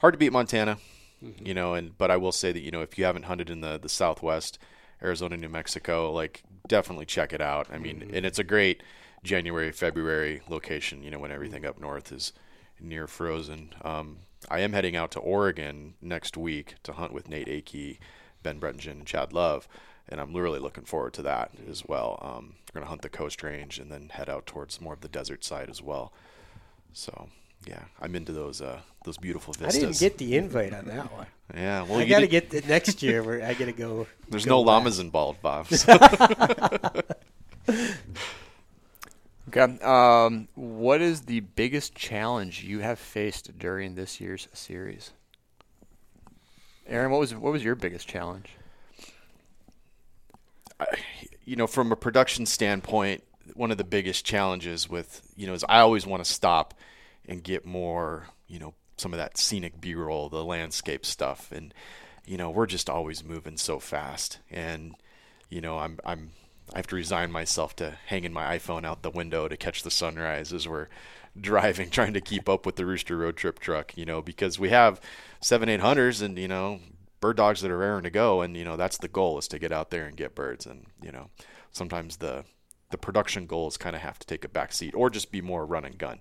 hard to beat Montana. Mm-hmm. You know, and but I will say that you know if you haven't hunted in the the Southwest, Arizona, New Mexico, like definitely check it out. I mean, mm-hmm. and it's a great January February location. You know, when everything mm-hmm. up north is near frozen. Um, I am heading out to Oregon next week to hunt with Nate Akey, Ben Brettingen, and Chad Love, and I'm really looking forward to that as well. Um, we're gonna hunt the Coast Range and then head out towards more of the desert side as well. So yeah, I'm into those uh, those beautiful vistas. I didn't get the invite on that one. Yeah, well, I you got to did- get the next year where I got to go. There's go no back. llamas involved, Bob. so- Okay. Um, what is the biggest challenge you have faced during this year's series? Aaron, what was what was your biggest challenge? You know, from a production standpoint, one of the biggest challenges with you know is I always want to stop and get more you know some of that scenic b-roll the landscape stuff. And you know we're just always moving so fast. And you know i'm i'm i have to resign myself to hanging my iphone out the window to catch the sunrise as we're driving trying to keep up with the rooster road trip truck you know because we have seven eight hunters and you know bird dogs that are raring to go and you know that's the goal is to get out there and get birds and you know sometimes the the production goals kind of have to take a back seat or just be more run and gun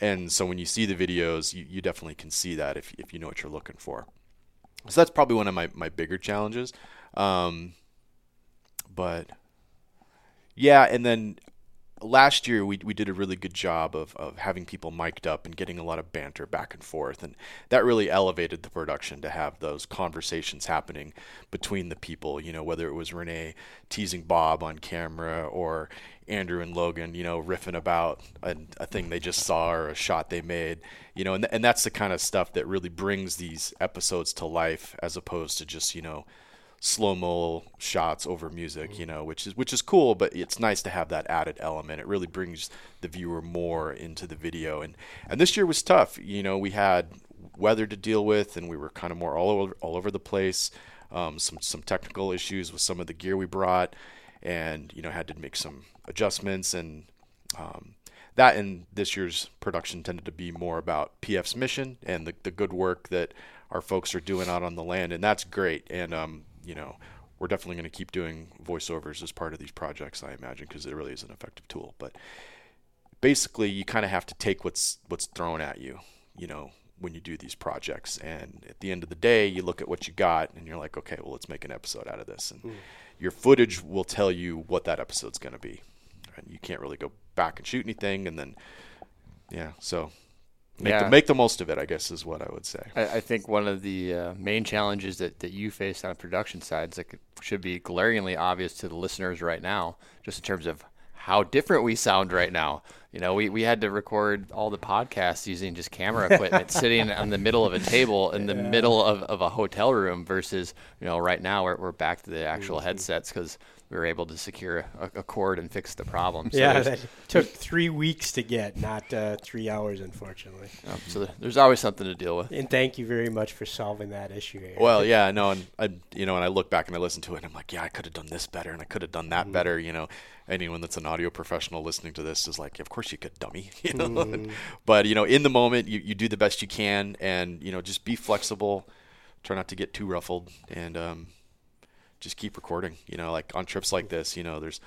and so when you see the videos, you, you definitely can see that if, if you know what you're looking for. So that's probably one of my, my bigger challenges. Um, but yeah, and then last year we, we did a really good job of, of having people mic'd up and getting a lot of banter back and forth and that really elevated the production to have those conversations happening between the people you know whether it was renee teasing bob on camera or andrew and logan you know riffing about a, a thing they just saw or a shot they made you know and, and that's the kind of stuff that really brings these episodes to life as opposed to just you know slow mo shots over music, you know, which is which is cool, but it's nice to have that added element. It really brings the viewer more into the video. And and this year was tough. You know, we had weather to deal with, and we were kind of more all over all over the place. Um, some some technical issues with some of the gear we brought, and you know had to make some adjustments and. Um, that and this year's production tended to be more about PF's mission and the, the good work that our folks are doing out on the land, and that's great. And um, you know, we're definitely going to keep doing voiceovers as part of these projects, I imagine, because it really is an effective tool. But basically, you kind of have to take what's what's thrown at you, you know, when you do these projects. And at the end of the day, you look at what you got, and you're like, okay, well, let's make an episode out of this. And mm. your footage will tell you what that episode's going to be. And you can't really go back and shoot anything, and then, yeah, so Make, yeah. the, make the most of it, I guess, is what I would say. I, I think one of the uh, main challenges that, that you face on the production side that should be glaringly obvious to the listeners right now, just in terms of how different we sound right now. You know, we, we had to record all the podcasts using just camera equipment, sitting on the middle of a table in the yeah. middle of, of a hotel room versus, you know, right now we're, we're back to the actual mm-hmm. headsets because – we were able to secure a, a cord and fix the problem. So yeah, that took three weeks to get, not uh, three hours, unfortunately. Um, so there's always something to deal with. And thank you very much for solving that issue. Aaron. Well, yeah, no, and I, you know, and I look back and I listen to it, and I'm like, yeah, I could have done this better, and I could have done that mm-hmm. better. You know, anyone that's an audio professional listening to this is like, of course you could, dummy. You know, mm-hmm. but you know, in the moment, you, you do the best you can, and you know, just be flexible. Try not to get too ruffled, and um, just keep recording. You know, like on trips like this, you know, there's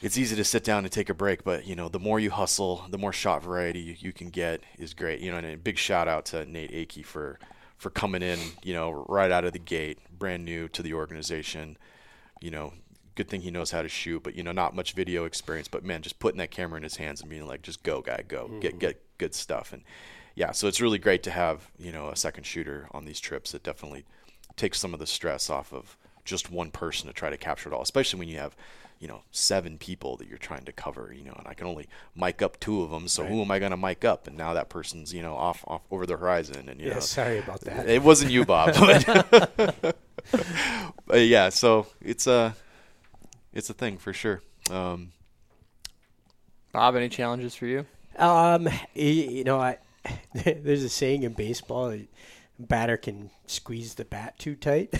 it's easy to sit down and take a break, but you know, the more you hustle, the more shot variety you, you can get is great. You know, and a big shout out to Nate Akey for for coming in, you know, right out of the gate, brand new to the organization. You know, good thing he knows how to shoot, but you know, not much video experience. But man, just putting that camera in his hands and being like, just go, guy, go, mm-hmm. get get good stuff. And yeah, so it's really great to have you know a second shooter on these trips. It definitely takes some of the stress off of just one person to try to capture it all, especially when you have, you know, seven people that you're trying to cover, you know, and I can only mic up two of them. So right. who am I going to mic up? And now that person's, you know, off, off over the horizon. And, you yeah, know, sorry about that. It wasn't you, Bob. but, but yeah, so it's a, it's a thing for sure. Um, Bob, any challenges for you? Um, you know, I, there's a saying in baseball, batter can squeeze the bat too tight.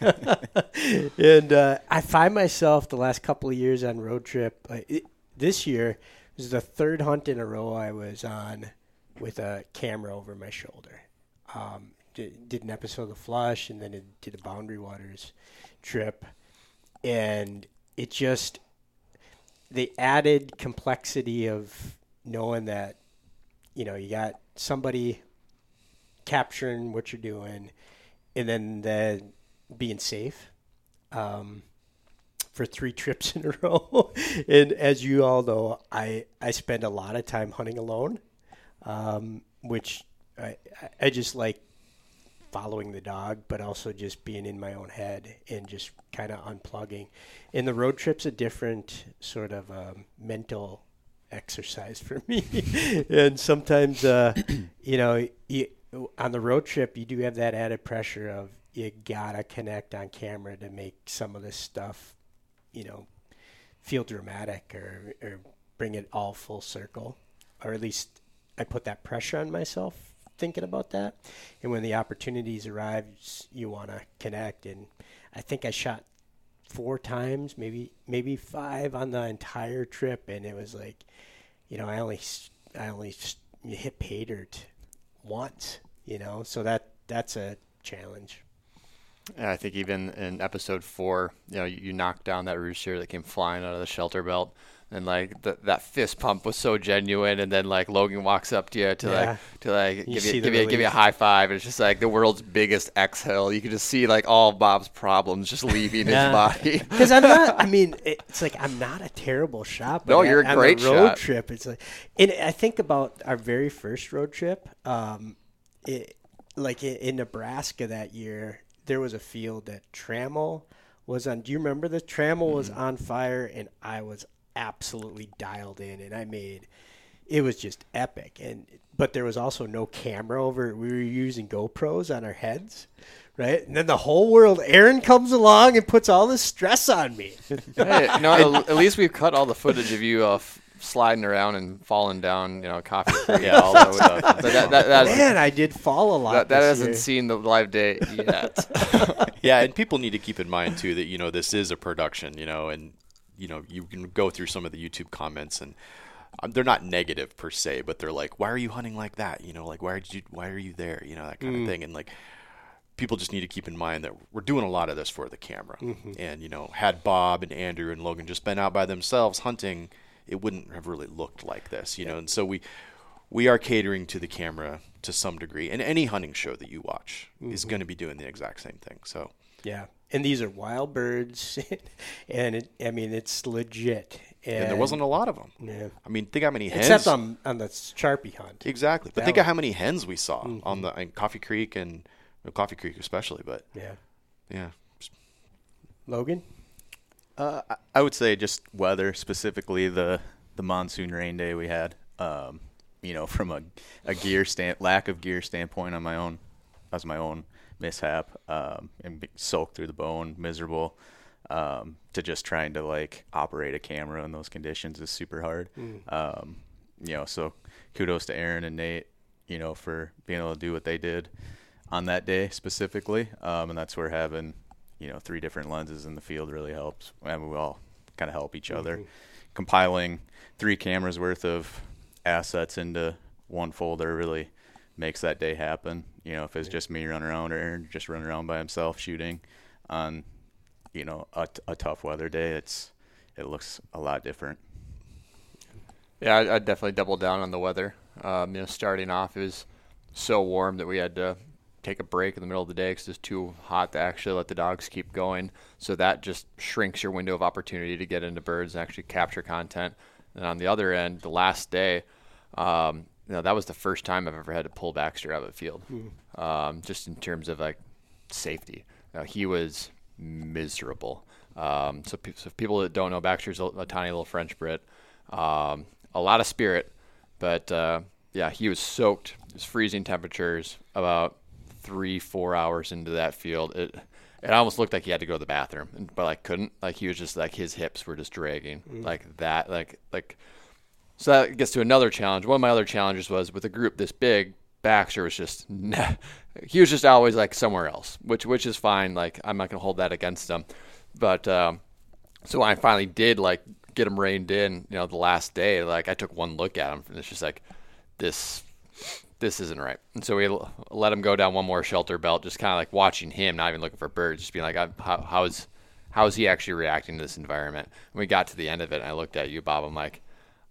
and uh, I find myself the last couple of years on road trip. Uh, it, this year was the third hunt in a row I was on with a camera over my shoulder. Um, did, did, an episode of Flush, and then it did a Boundary Waters trip, and it just the added complexity of knowing that you know you got somebody capturing what you're doing, and then the being safe um, for three trips in a row. and as you all know, I I spend a lot of time hunting alone, um, which I I just like following the dog, but also just being in my own head and just kind of unplugging. And the road trip's a different sort of um, mental exercise for me. and sometimes, uh, you know, you, on the road trip, you do have that added pressure of you gotta connect on camera to make some of this stuff, you know, feel dramatic or, or bring it all full circle, or at least I put that pressure on myself thinking about that. And when the opportunities arrive, you want to connect. And I think I shot four times, maybe maybe five on the entire trip, and it was like, you know, I only I only hit pay dirt once, you know, so that that's a challenge. And I think even in episode four, you know, you, you knocked down that rooster that came flying out of the shelter belt and like the, that fist pump was so genuine and then like Logan walks up to you to yeah. like to like you give you give you, give you a high five and it's just like the world's biggest exhale you can just see like all Bob's problems just leaving yeah. his body because I'm not I mean it's like I'm not a terrible shot no you're a great road shot. trip it's like and I think about our very first road trip um it like in Nebraska that year there was a field that Trammell was on do you remember the Trammell mm-hmm. was on fire and I was absolutely dialed in, and I made it was just epic. And but there was also no camera over. We were using GoPros on our heads, right? And then the whole world, Aaron comes along and puts all this stress on me. hey, you know, at, least we've cut all the footage of you uh, off sliding around and falling down, you know, coffee. yeah, all that stuff. But that, that, that, Man, I did fall a lot. That, that hasn't year. seen the live day yet. yeah, and people need to keep in mind too that you know this is a production, you know, and you know you can go through some of the YouTube comments and um, they're not negative per se, but they're like, why are you hunting like that? You know, like why did you why are you there? You know that kind mm. of thing, and like people just need to keep in mind that we're doing a lot of this for the camera. Mm-hmm. And you know, had Bob and Andrew and Logan just been out by themselves hunting, it wouldn't have really looked like this. You yeah. know, and so we we are catering to the camera to some degree, and any hunting show that you watch mm-hmm. is going to be doing the exact same thing. So yeah, and these are wild birds, and it, I mean it's legit. And, and, there wasn't a lot of them. Yeah. I mean, think how many hens. Except on on the sharpie hunt. Exactly, but that think one. of how many hens we saw mm-hmm. on the in Coffee Creek and Coffee Creek especially. But yeah, yeah. Logan. Uh, I would say just weather, specifically the the monsoon rain day we had. Um, you know, from a, a gear stand lack of gear standpoint on my own, as my own mishap um, and soaked through the bone, miserable. Um, to just trying to like operate a camera in those conditions is super hard. Mm. Um, you know, so kudos to Aaron and Nate, you know, for being able to do what they did on that day specifically. Um, and that's where having, you know, three different lenses in the field really helps. And we all kind of help each other. Mm-hmm. Compiling three cameras worth of assets into one folder really makes that day happen. You know, if it's just me running around or Aaron just running around by himself shooting on, you know, a, a tough weather day, it's it looks a lot different. Yeah, I, I'd definitely double down on the weather. Um, you know, starting off, it was so warm that we had to take a break in the middle of the day because it's too hot to actually let the dogs keep going. So that just shrinks your window of opportunity to get into birds and actually capture content. And on the other end, the last day, um, you know, that was the first time I've ever had to pull Baxter out of the field, mm. um, just in terms of like safety. Uh, he was miserable. Um, so, so people that don't know, Baxter's a, a tiny little French Brit, um, a lot of spirit, but uh, yeah, he was soaked. It was freezing temperatures. About three, four hours into that field, it it almost looked like he had to go to the bathroom, but like couldn't. Like he was just like his hips were just dragging mm. like that. Like like so that gets to another challenge. One of my other challenges was with a group this big, Baxter was just he was just always like somewhere else, which which is fine. Like I'm not gonna hold that against him, but um, so I finally did like get him reined in. You know, the last day, like I took one look at him, and it's just like this this isn't right. And so we let him go down one more shelter belt, just kind of like watching him, not even looking for birds, just being like, how, how is how is he actually reacting to this environment? And we got to the end of it, and I looked at you, Bob. I'm like,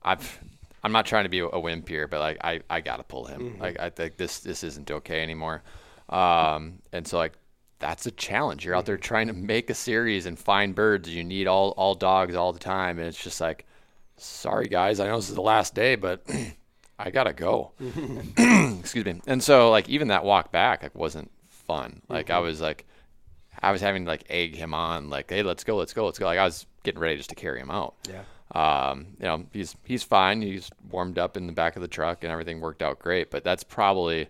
I've I'm not trying to be a wimp here, but like I, I gotta pull him. Mm-hmm. Like I think this this isn't okay anymore. Um, and so like that's a challenge. You're out there trying to make a series and find birds. You need all all dogs all the time, and it's just like, sorry guys, I know this is the last day, but I gotta go. Excuse me. And so like even that walk back like wasn't fun. Like mm-hmm. I was like I was having to like egg him on, like, hey, let's go, let's go, let's go. Like I was getting ready just to carry him out. Yeah. Um, you know, he's he's fine. He's warmed up in the back of the truck, and everything worked out great. But that's probably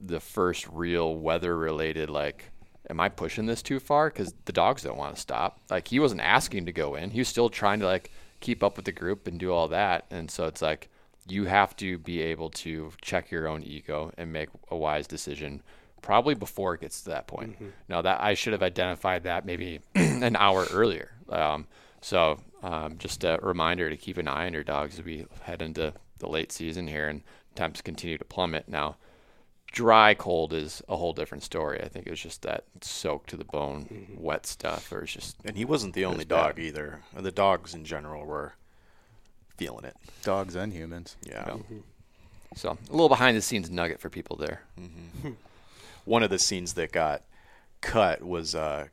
the first real weather-related like am I pushing this too far? Because the dogs don't want to stop. Like he wasn't asking to go in. He was still trying to like keep up with the group and do all that. And so it's like you have to be able to check your own ego and make a wise decision probably before it gets to that point. Mm-hmm. Now that I should have identified that maybe an hour earlier. Um, so um, just a reminder to keep an eye on your dogs as we head into the late season here and temps continue to plummet. Now, dry cold is a whole different story. I think it was just that soaked to the bone, mm-hmm. wet stuff, or it's just. And he wasn't the only dog bad. either. The dogs in general were feeling it. Dogs and humans. Yeah. Mm-hmm. So a little behind the scenes nugget for people there. Mm-hmm. One of the scenes that got cut was uh,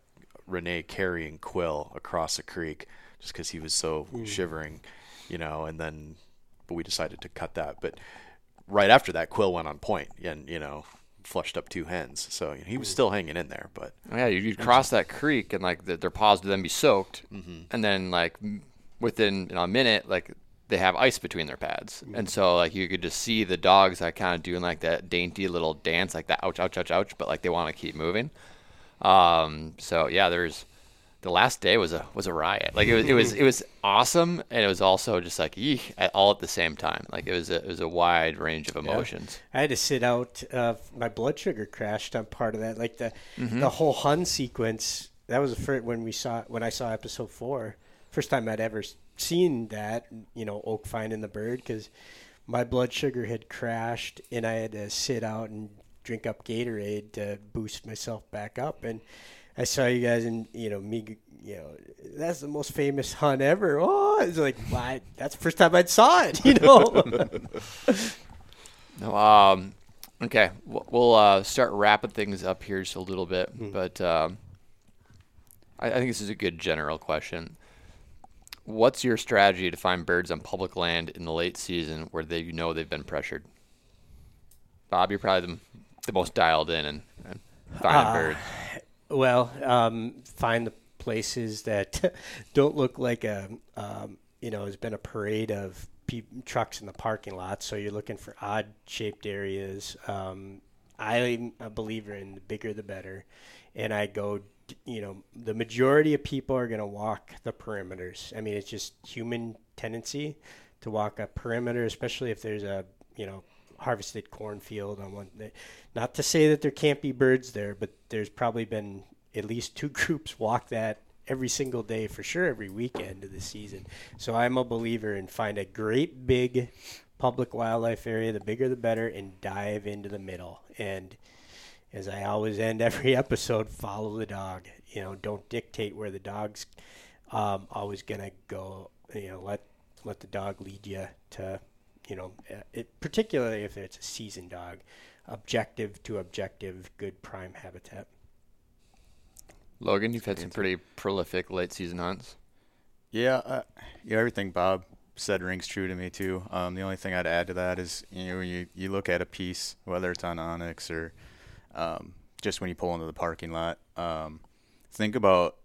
Renee carrying Quill across a creek just because he was so mm. shivering, you know, and then but we decided to cut that. But right after that, Quill went on point and you know flushed up two hens, so you know, he was still hanging in there. But oh, yeah, you'd cross that creek and like the, their paws would then be soaked, mm-hmm. and then like within you know, a minute, like they have ice between their pads, mm-hmm. and so like you could just see the dogs like kind of doing like that dainty little dance, like that ouch ouch ouch ouch, but like they want to keep moving. Um, so yeah, there's the last day was a was a riot. Like it was it was it was awesome, and it was also just like eek, all at the same time. Like it was a, it was a wide range of emotions. Yeah. I had to sit out. Uh, my blood sugar crashed on part of that. Like the mm-hmm. the whole Hun sequence. That was the first when we saw when I saw episode four. First time I'd ever seen that. You know, Oak finding the bird because my blood sugar had crashed, and I had to sit out and drink up Gatorade to boost myself back up and I saw you guys and you know me. You know that's the most famous hunt ever. Oh, it's like why? That's the first time I saw it. You know. no, um, okay, we'll uh, start wrapping things up here just a little bit, mm-hmm. but um, I, I think this is a good general question. What's your strategy to find birds on public land in the late season where they you know they've been pressured? Bob, you're probably the, the most dialed in and, and finding uh, birds. Well, um, find the places that don't look like a, um, you know, has been a parade of pe- trucks in the parking lot. So you're looking for odd shaped areas. Um, I'm a believer in the bigger the better. And I go, you know, the majority of people are going to walk the perimeters. I mean, it's just human tendency to walk a perimeter, especially if there's a, you know, harvested cornfield on one. Day. Not to say that there can't be birds there, but there's probably been at least two groups walk that every single day for sure every weekend of the season. So I'm a believer in find a great big public wildlife area, the bigger the better, and dive into the middle. And as I always end every episode, follow the dog. You know, don't dictate where the dog's um, always gonna go. You know, let let the dog lead you to you know, uh, it, particularly if it's a seasoned dog, objective to objective, good prime habitat. Logan, you've had some pretty prolific late season hunts. Yeah, uh, yeah, everything Bob said rings true to me too. Um, the only thing I'd add to that is you know you you look at a piece, whether it's on onX or um, just when you pull into the parking lot, um, think about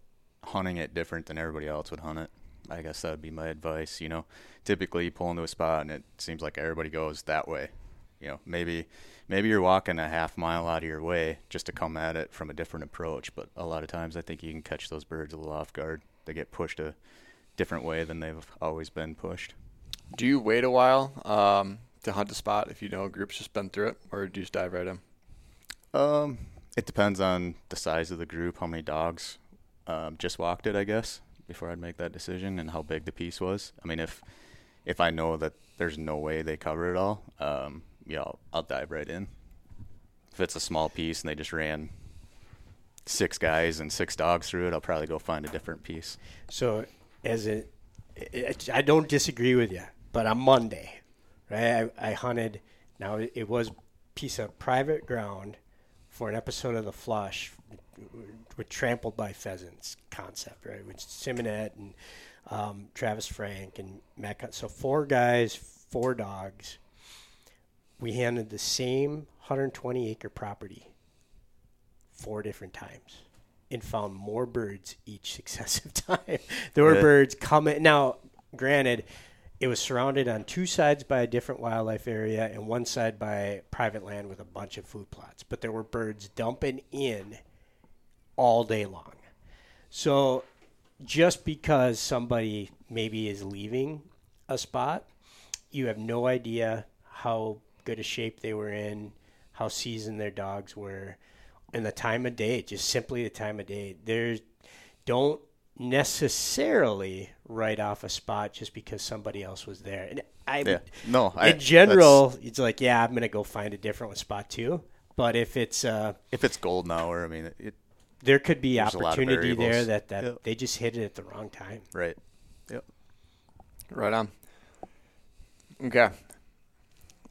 hunting it different than everybody else would hunt it. I guess that would be my advice. You know, typically you pull into a spot and it seems like everybody goes that way. You know, maybe maybe you're walking a half mile out of your way just to come at it from a different approach. But a lot of times, I think you can catch those birds a little off guard. They get pushed a different way than they've always been pushed. Do you wait a while um, to hunt a spot if you know a group's just been through it, or do you just dive right in? Um, it depends on the size of the group, how many dogs um, just walked it, I guess before I'd make that decision and how big the piece was. I mean, if if I know that there's no way they cover it all, um, yeah, I'll, I'll dive right in. If it's a small piece and they just ran six guys and six dogs through it, I'll probably go find a different piece. So, as a, I don't disagree with you, but on Monday, right, I, I hunted. Now it was piece of private ground for an episode of The Flush with Trampled by Pheasants concept, right? Which Simonette and um, Travis Frank and Matt. So four guys, four dogs. We handed the same 120 acre property four different times and found more birds each successive time. there were yeah. birds coming. Now, granted, it was surrounded on two sides by a different wildlife area and one side by private land with a bunch of food plots. But there were birds dumping in all day long. So just because somebody maybe is leaving a spot, you have no idea how good a shape they were in, how seasoned their dogs were, and the time of day, just simply the time of day. There's don't necessarily write off a spot just because somebody else was there. And I Yeah. No, I- in general, it's like, yeah, I'm gonna go find a different one spot too. But if it's uh, if it's golden hour, I mean, it there could be There's a lot of opportunity there that, that Yep. they just hit it at the wrong time. right. Yep. Right on. Okay.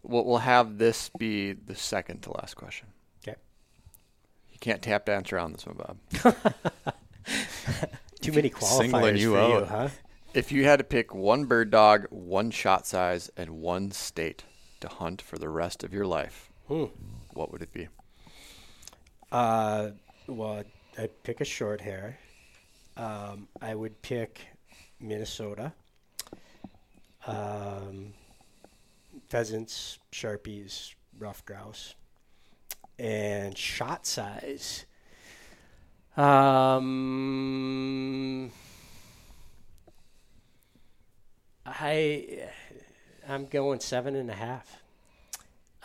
We'll, we'll have this be the second to last question. Okay. You can't tap dance around this one, Bob. Too many qualifiers you for you, huh? If you had to pick one bird dog, one shot size, and one state to hunt for the rest of your life, Hmm. what would it be? Uh, well, I'd pick a short hair. Um, I would pick Minnesota. Um, pheasants, sharpies, ruffed grouse, and shot size. Um, I I'm going seven and a half.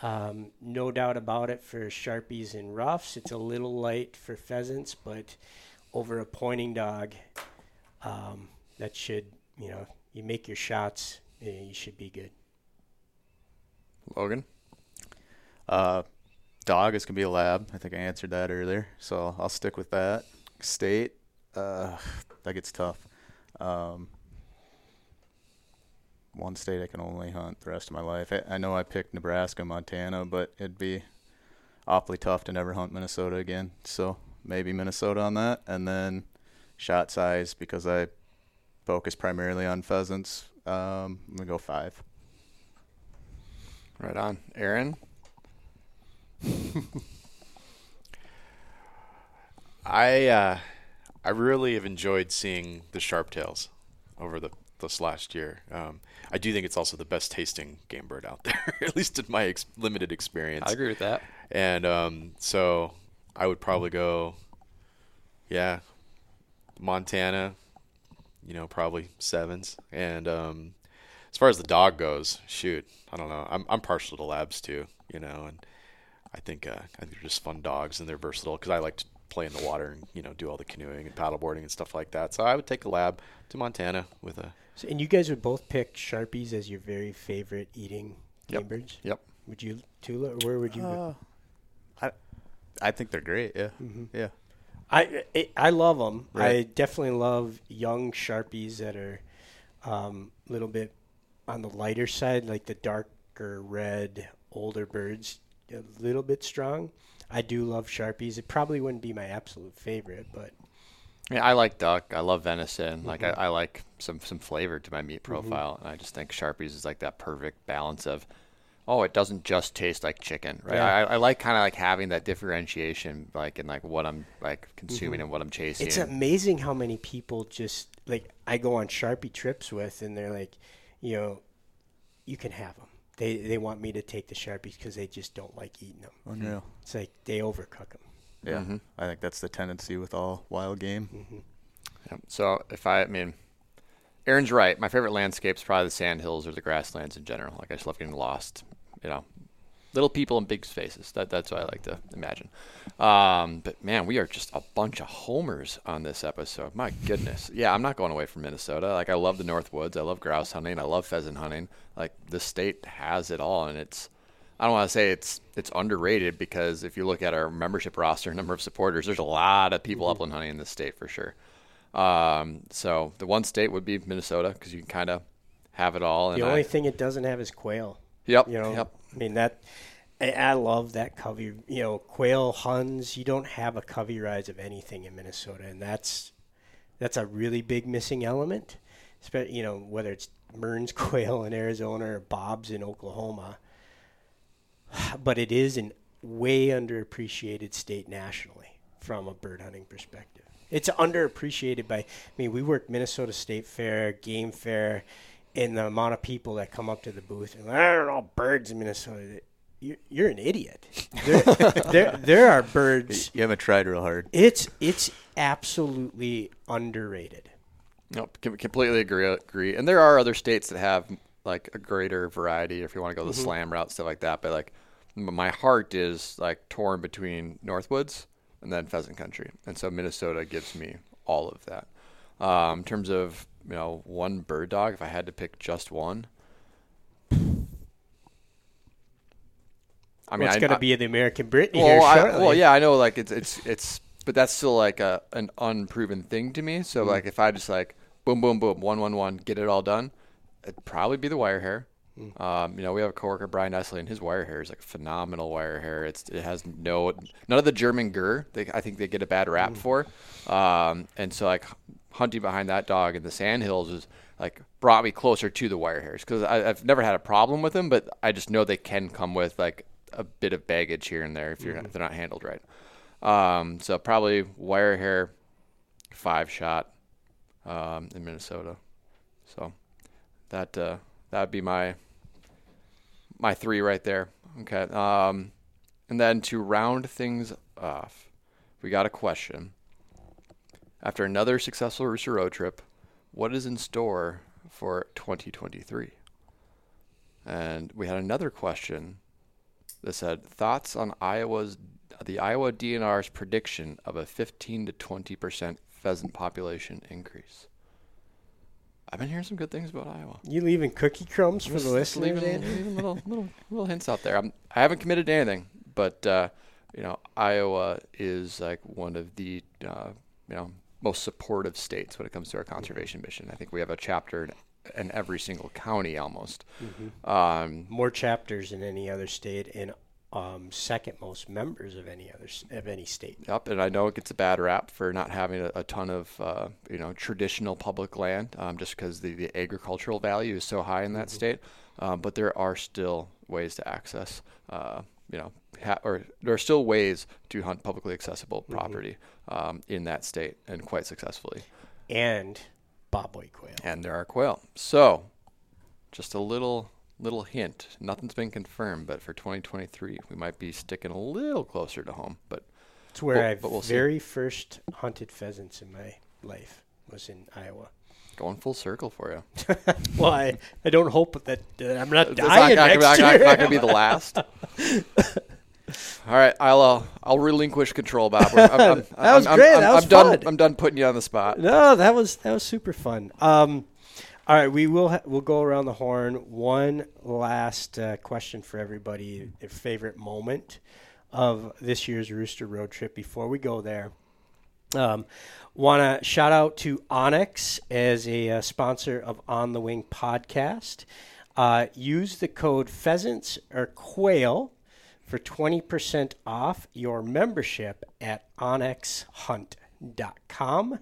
Um, no doubt about it for sharpies and roughs. It's a little light for pheasants, but over a pointing dog, um, that should you know you make your shots, eh, you should be good. Logan? Uh, dog is gonna be a lab. I think I answered that earlier, so I'll stick with that. State, uh, that gets tough. Um, one state I can only hunt the rest of my life. I, know I picked Nebraska, Montana, but it'd be awfully tough to never hunt Minnesota again. So maybe Minnesota on that, and then shot size because I focus primarily on pheasants. Um, I'm gonna go five. Right on. Aaron? I uh, I really have enjoyed seeing the sharptails over the this last year. Um, I do think it's also the best tasting game bird out there, at least in my ex- limited experience. I agree with that. And um, so I would probably go, yeah, Montana, you know, probably sevens. And um, as far as the dog goes, shoot, I don't know. I'm I'm partial to labs too, you know, and I think uh, I think they're just fun dogs and they're versatile because I like to play in the water and you know do all the canoeing and paddleboarding and stuff like that. So I would take a lab to Montana with a So, and you guys would both pick sharpies as your very favorite eating game Yep. birds. Yep. Would you, Tula, or where would you? go? I I think they're great. Yeah, yeah. I I, I love them. I definitely love young sharpies that are a um, little bit on the lighter side, like the darker red older birds, a little bit strong. I do love sharpies. It probably wouldn't be my absolute favorite, but Yeah, I like duck. I love venison. Like I, mm-hmm. I like some some flavor to my meat mm-hmm. profile, and I just think Sharpies is like that perfect balance of, oh, it doesn't just taste like chicken, right? Yeah. I, I like kind of like having that differentiation, like in like what I'm like consuming mm-hmm. and what I'm chasing. it's amazing how many people just like I go on sharpie trips with, and they're like, you know, you can have them. They they want me to take the sharpies because they just don't like eating them. Unreal. Oh, it's like they overcook them. Yeah, Mhm. I think that's the tendency with all wild game. Yeah. So if I, I mean, Aaron's right. My favorite landscape's probably the sand hills or the grasslands in general. Like I just love getting lost. You know, little people in big spaces. That that's what I like to imagine. Um, but man, we are just a bunch of homers on this episode. My goodness. Yeah, I'm not going away from Minnesota. Like I love the North Woods. I love grouse hunting. I love pheasant hunting. Like the state has it all, and it's. I don't want to say it's it's underrated because if you look at our membership roster, number of supporters, there's a lot of people upland hunting in this state for sure. Um, so the one state would be Minnesota because you can kind of have it all. The only I, thing it doesn't have is quail. yep, You know, yep. I mean that. I, love that covey. You know, quail huns. You don't have a covey rise of anything in Minnesota, and that's that's a really big missing element. You know, whether it's Mearns quail in Arizona or Bob's in Oklahoma, but it is an way underappreciated state nationally from a bird hunting perspective. It's underappreciated by. I mean, we work Minnesota State Fair, Game Fair, and the amount of people that come up to the booth and I don't know birds in Minnesota. you're, you're an idiot. There, there, there are birds. You haven't tried real hard. It's it's absolutely underrated. Nope, completely agree. Agree. And there are other states that have like a greater variety if you want to go the slam route stuff like that. But like my heart is like torn between Northwoods and then pheasant country, and so Minnesota gives me all of that. Um, in terms of you know one bird dog, if I had to pick just one, I mean, mean, it's going to be in the American Brittany here well, I, well, yeah, I know. Like it's it's it's, but that's still like a an unproven thing to me. So Mm-hmm. like if I just like boom, boom, boom, one, one, one, get it all done, it'd probably be the wire hair. Mm. Um, you know, we have a coworker Brian Nestle, and his wire hair is like phenomenal wire hair. It's it has no none of the German gur. They, I think they get a bad rap Mm. for. Um, and so like hunting behind that dog in the sandhills is like brought me closer to the wire hairs because I've never had a problem with them, but I just know they can come with like a bit of baggage here and there if you're not, if they're not handled right. Um, so probably wire hair, five shot, um, in Minnesota. So that uh, that would be my my three right there. Okay. Um, and then to round things off, we got a question. After another successful Rooster Road trip, what is in store for 2023? And we had another question that said thoughts on Iowa's the Iowa DNR's prediction of a 15 to 20 percent pheasant population increase. I've been hearing some good things about Iowa. you leaving cookie crumbs for the listeners? leaving, leaving little, little little hints out there. I'm, I haven't committed to anything, but uh, you know, Iowa is like one of the uh, you know most supportive states when it comes to our conservation mission. I think we have a chapter in, in every single county almost. Um, More chapters than any other state, and um, second most members of any other of any state. Yep, and I know it gets a bad rap for not having a, a ton of uh, you know traditional public land, um, just because the, the agricultural value is so high in that state. Um, but there are still ways to access, uh, you know, ha- or there are still ways to hunt publicly accessible property um, in that state, and quite successfully. And bobwhite quail. And there are quail. So, just a little little hint. Nothing's been confirmed, but for 2023, we might be sticking a little closer to home. But It's where But- I but we'll see. very first hunted pheasants in my life was in Iowa. going full circle for you. Well, I, I don't hope that uh, I'm not It's dying not, next not, year. not, not gonna be the last. All right, I'll uh, I'll relinquish control, Bob. I'm, That was I'm, great. I'm, That was done. fun. I'm done putting you on the spot. No, that was that was super fun. Um, all right, we will ha- we'll go around the horn. One last uh, question for everybody: their favorite moment of this year's Rooster Road Trip. Before we go there, um, want to shout out to onX as a uh, sponsor of On the Wing podcast. Uh, use the code pheasants or quail for 20% off your membership at onxhunt.com.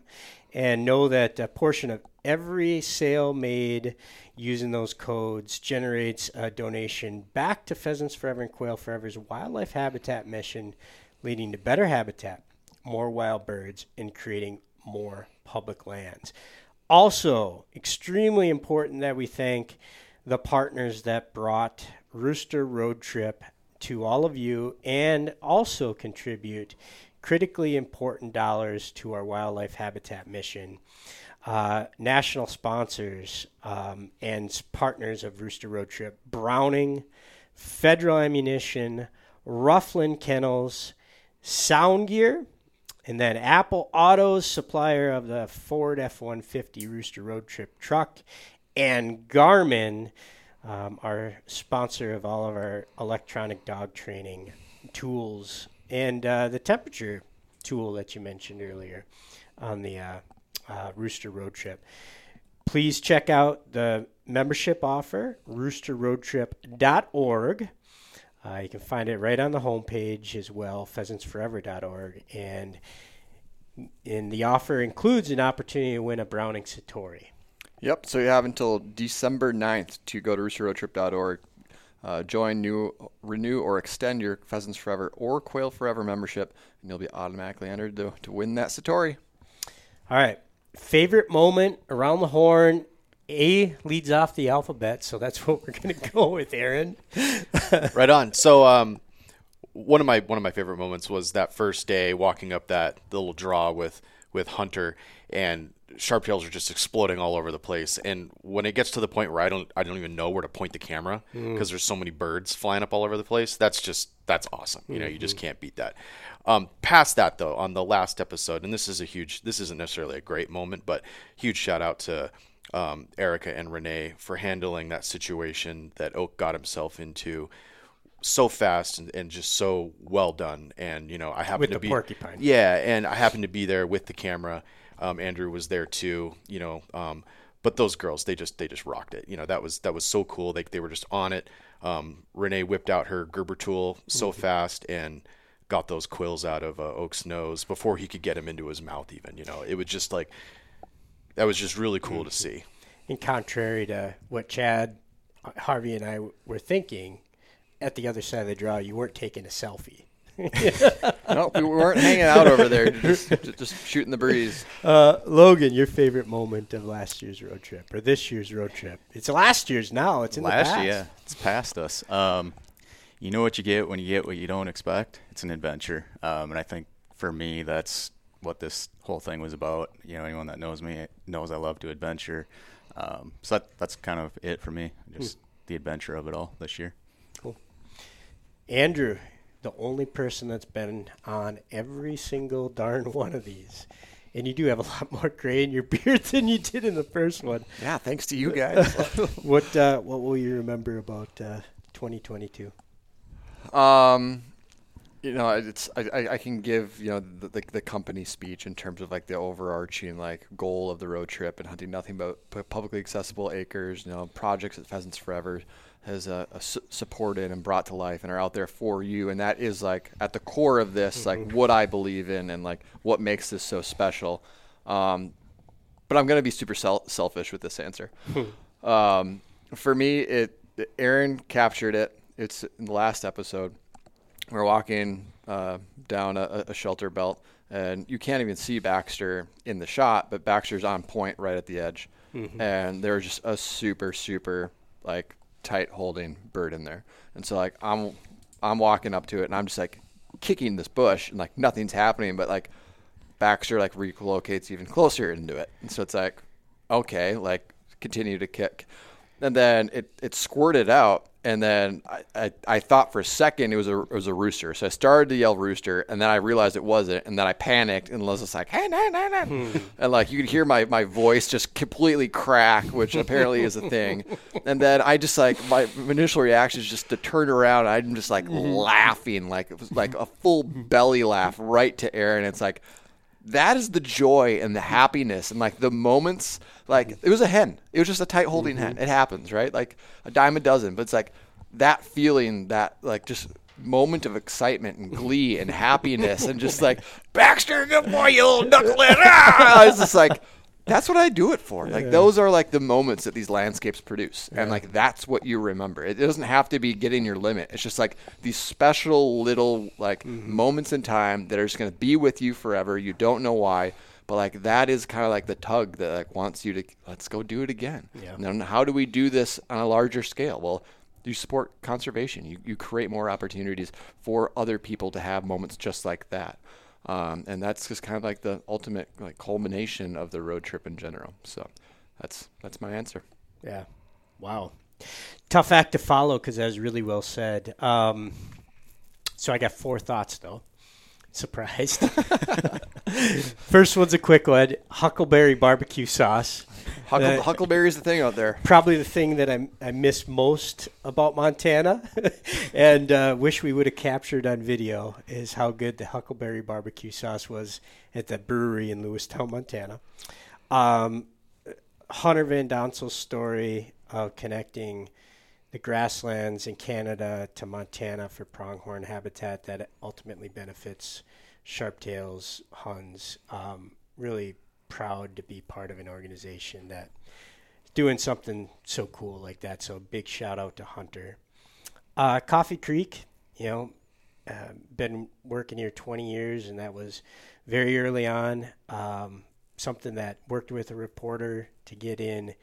And know that a portion of every sale made using those codes generates a donation back to Pheasants Forever and Quail Forever's wildlife habitat mission, leading to better habitat, more wild birds, and creating more public lands. Also, extremely important that we thank the partners that brought Rooster Road Trip to all of you and also contribute critically important dollars to our wildlife habitat mission. Uh, national sponsors um, and partners of Rooster Road Trip Browning, Federal Ammunition, Ruffland Kennels, SoundGear, and then Apple Autos, supplier of the Ford F 150 Rooster Road Trip truck, and Garmin, um, our sponsor of all of our electronic dog training tools, and uh, the temperature tool that you mentioned earlier on the uh, uh, Rooster Road Trip. Please check out the membership offer, roosterroadtrip.org. Uh, you can find it right on the homepage as well, pheasantsforever.org. And, and the offer includes an opportunity to win a Browning Citori. Yep. So you have until December 9th to go to roosterroadtrip.org, uh, join, new, renew, or extend your Pheasants Forever or Quail Forever membership, and you'll be automatically entered to, to win that Citori. All right. Favorite moment around the horn. A leads off the alphabet, so that's what we're going to go with, Aaron. right on. So, um, one of my one of my favorite moments was that first day walking up that little draw with with Hunter and sharptails are just exploding all over the place. And when it gets to the point where I don't I don't even know where to point the camera because mm. there's so many birds flying up all over the place, that's just that's awesome. You know, mm-hmm. you just mm-hmm. can't beat that. Um, past that though, on the last episode, and this is a huge this isn't necessarily a great moment, but huge shout out to um, Erica and Renee for handling that situation that Oak got himself into so fast and, and, just so well done. And you know, I happened to be porcupine. Yeah, and I happened to be there with the camera. Um, Andrew was there too. You know, um, but those girls, they just they just rocked it. You know, that was that was so cool. They they were just on it. Um, Renee whipped out her Gerber tool so mm-hmm. fast and got those quills out of uh, Oak's nose before he could get him into his mouth. Even you know, it was just like that was just really cool mm-hmm. to see. In contrary to what Chad, Harvey, and I were thinking, at the other side of the draw, you weren't taking a selfie. no, we weren't hanging out over there, just, just shooting the breeze. Uh, Logan, your favorite moment of last year's road trip or this year's road trip? It's last year's now. It's in last the past. year, yeah, it's past us. Um, you know what you get when you get what you don't expect. It's an adventure, um, and I think for me, that's what this whole thing was about. You know, anyone that knows me knows I love to adventure. Um, so that, that's kind of it for me. Just hmm. the adventure of it all this year. Cool. Andrew, the only person that's been on every single darn one of these. And you do have a lot more gray in your beard than you did in the first one. Yeah, thanks to you guys. what uh, what will you remember about uh, 2022? Um, you know, it's I, I can give you know the, the, the company speech in terms of like the overarching like goal of the road trip and hunting nothing but publicly accessible acres. You know, projects at Pheasants Forever has uh, supported and brought to life and are out there for you and that is like at the core of this like mm-hmm. what i believe in and like what makes this so special um, but i'm going to be super sel- selfish with this answer hmm. um, for me it aaron captured it it's in the last episode we're walking uh, down a, a shelter belt and you can't even see baxter in the shot but baxter's on point right at the edge mm-hmm. and there's just a super super like tight holding bird in there. And so like I'm I'm walking up to it and I'm just like kicking this bush and like nothing's happening, but like Baxter like relocates even closer into it. And so it's like, okay, like continue to kick. And then it, it squirted out and then I, I, I, thought for a second it was a it was a rooster. So I started to yell rooster, and then I realized it wasn't, and then I panicked and was just like, "Hey, no, no, no!" and like you could hear my, my voice just completely crack, which apparently is a thing. And then I just like my initial reaction is just to turn around. I'm just like mm-hmm. laughing, like it was like a full belly laugh right to Aaron. It's like that is the joy and the happiness and like the moments like it was a hen. It was just a tight holding mm-hmm. hen it happens right? Like a dime a dozen. But it's like that feeling that like just moment of excitement and glee and happiness and just like baxter good boy you little knucklehead. Ah! i was just like that's what I do it for. Like those are like the moments that these landscapes produce, and like that's what you remember. It doesn't have to be getting your limit. It's just like these special little like mm-hmm. moments in time that are just gonna be with you forever. You don't know why, but like that is kind of like the tug that like wants you to let's go do it again. Yeah. And then how do we do this on a larger scale? Well, you support conservation. You you create more opportunities for other people to have moments just like that. Um, and that's just kind of like the ultimate like culmination of the road trip in general. So that's that's my answer. Yeah. Wow. Tough act to follow because that was really well said. Um, so I got four thoughts though. Surprised. First one's a quick one: Huckleberry barbecue sauce. Huckle, uh, Huckleberry is the thing out there. Probably the thing that I, I miss most about Montana, and uh, wish we would have captured on video is how good the Huckleberry barbecue sauce was at the brewery in Lewistown, Montana. Um, Hunter Van Donsel's story of connecting the grasslands in Canada to Montana for pronghorn habitat that ultimately benefits sharptails, huns. Um, really proud to be part of an organization that is doing something so cool like that. So big shout out to Hunter. Uh, Coffee Creek, you know, uh, been working here 20 years, and that was very early on. Um, something that worked with a reporter to get in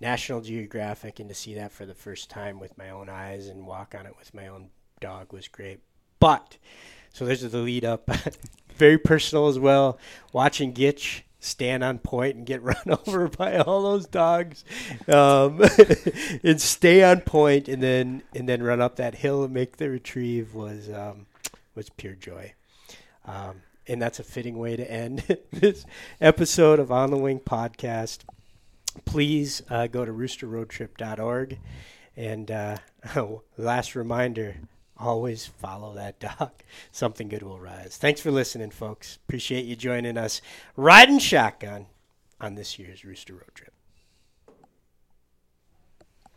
National Geographic and to see that for the first time with my own eyes and walk on it with my own dog was great. But so there's the lead up. Very personal as well. Watching Gitch stand on point and get run over by all those dogs, um, and stay on point, and then and then run up that hill and make the retrieve was um, was pure joy. Um, and that's a fitting way to end this episode of On the Wing podcast. Please uh, go to roosterroadtrip.org. And uh, last reminder always follow that dog. Something good will rise. Thanks for listening, folks. Appreciate you joining us riding shotgun on this year's Rooster Road Trip.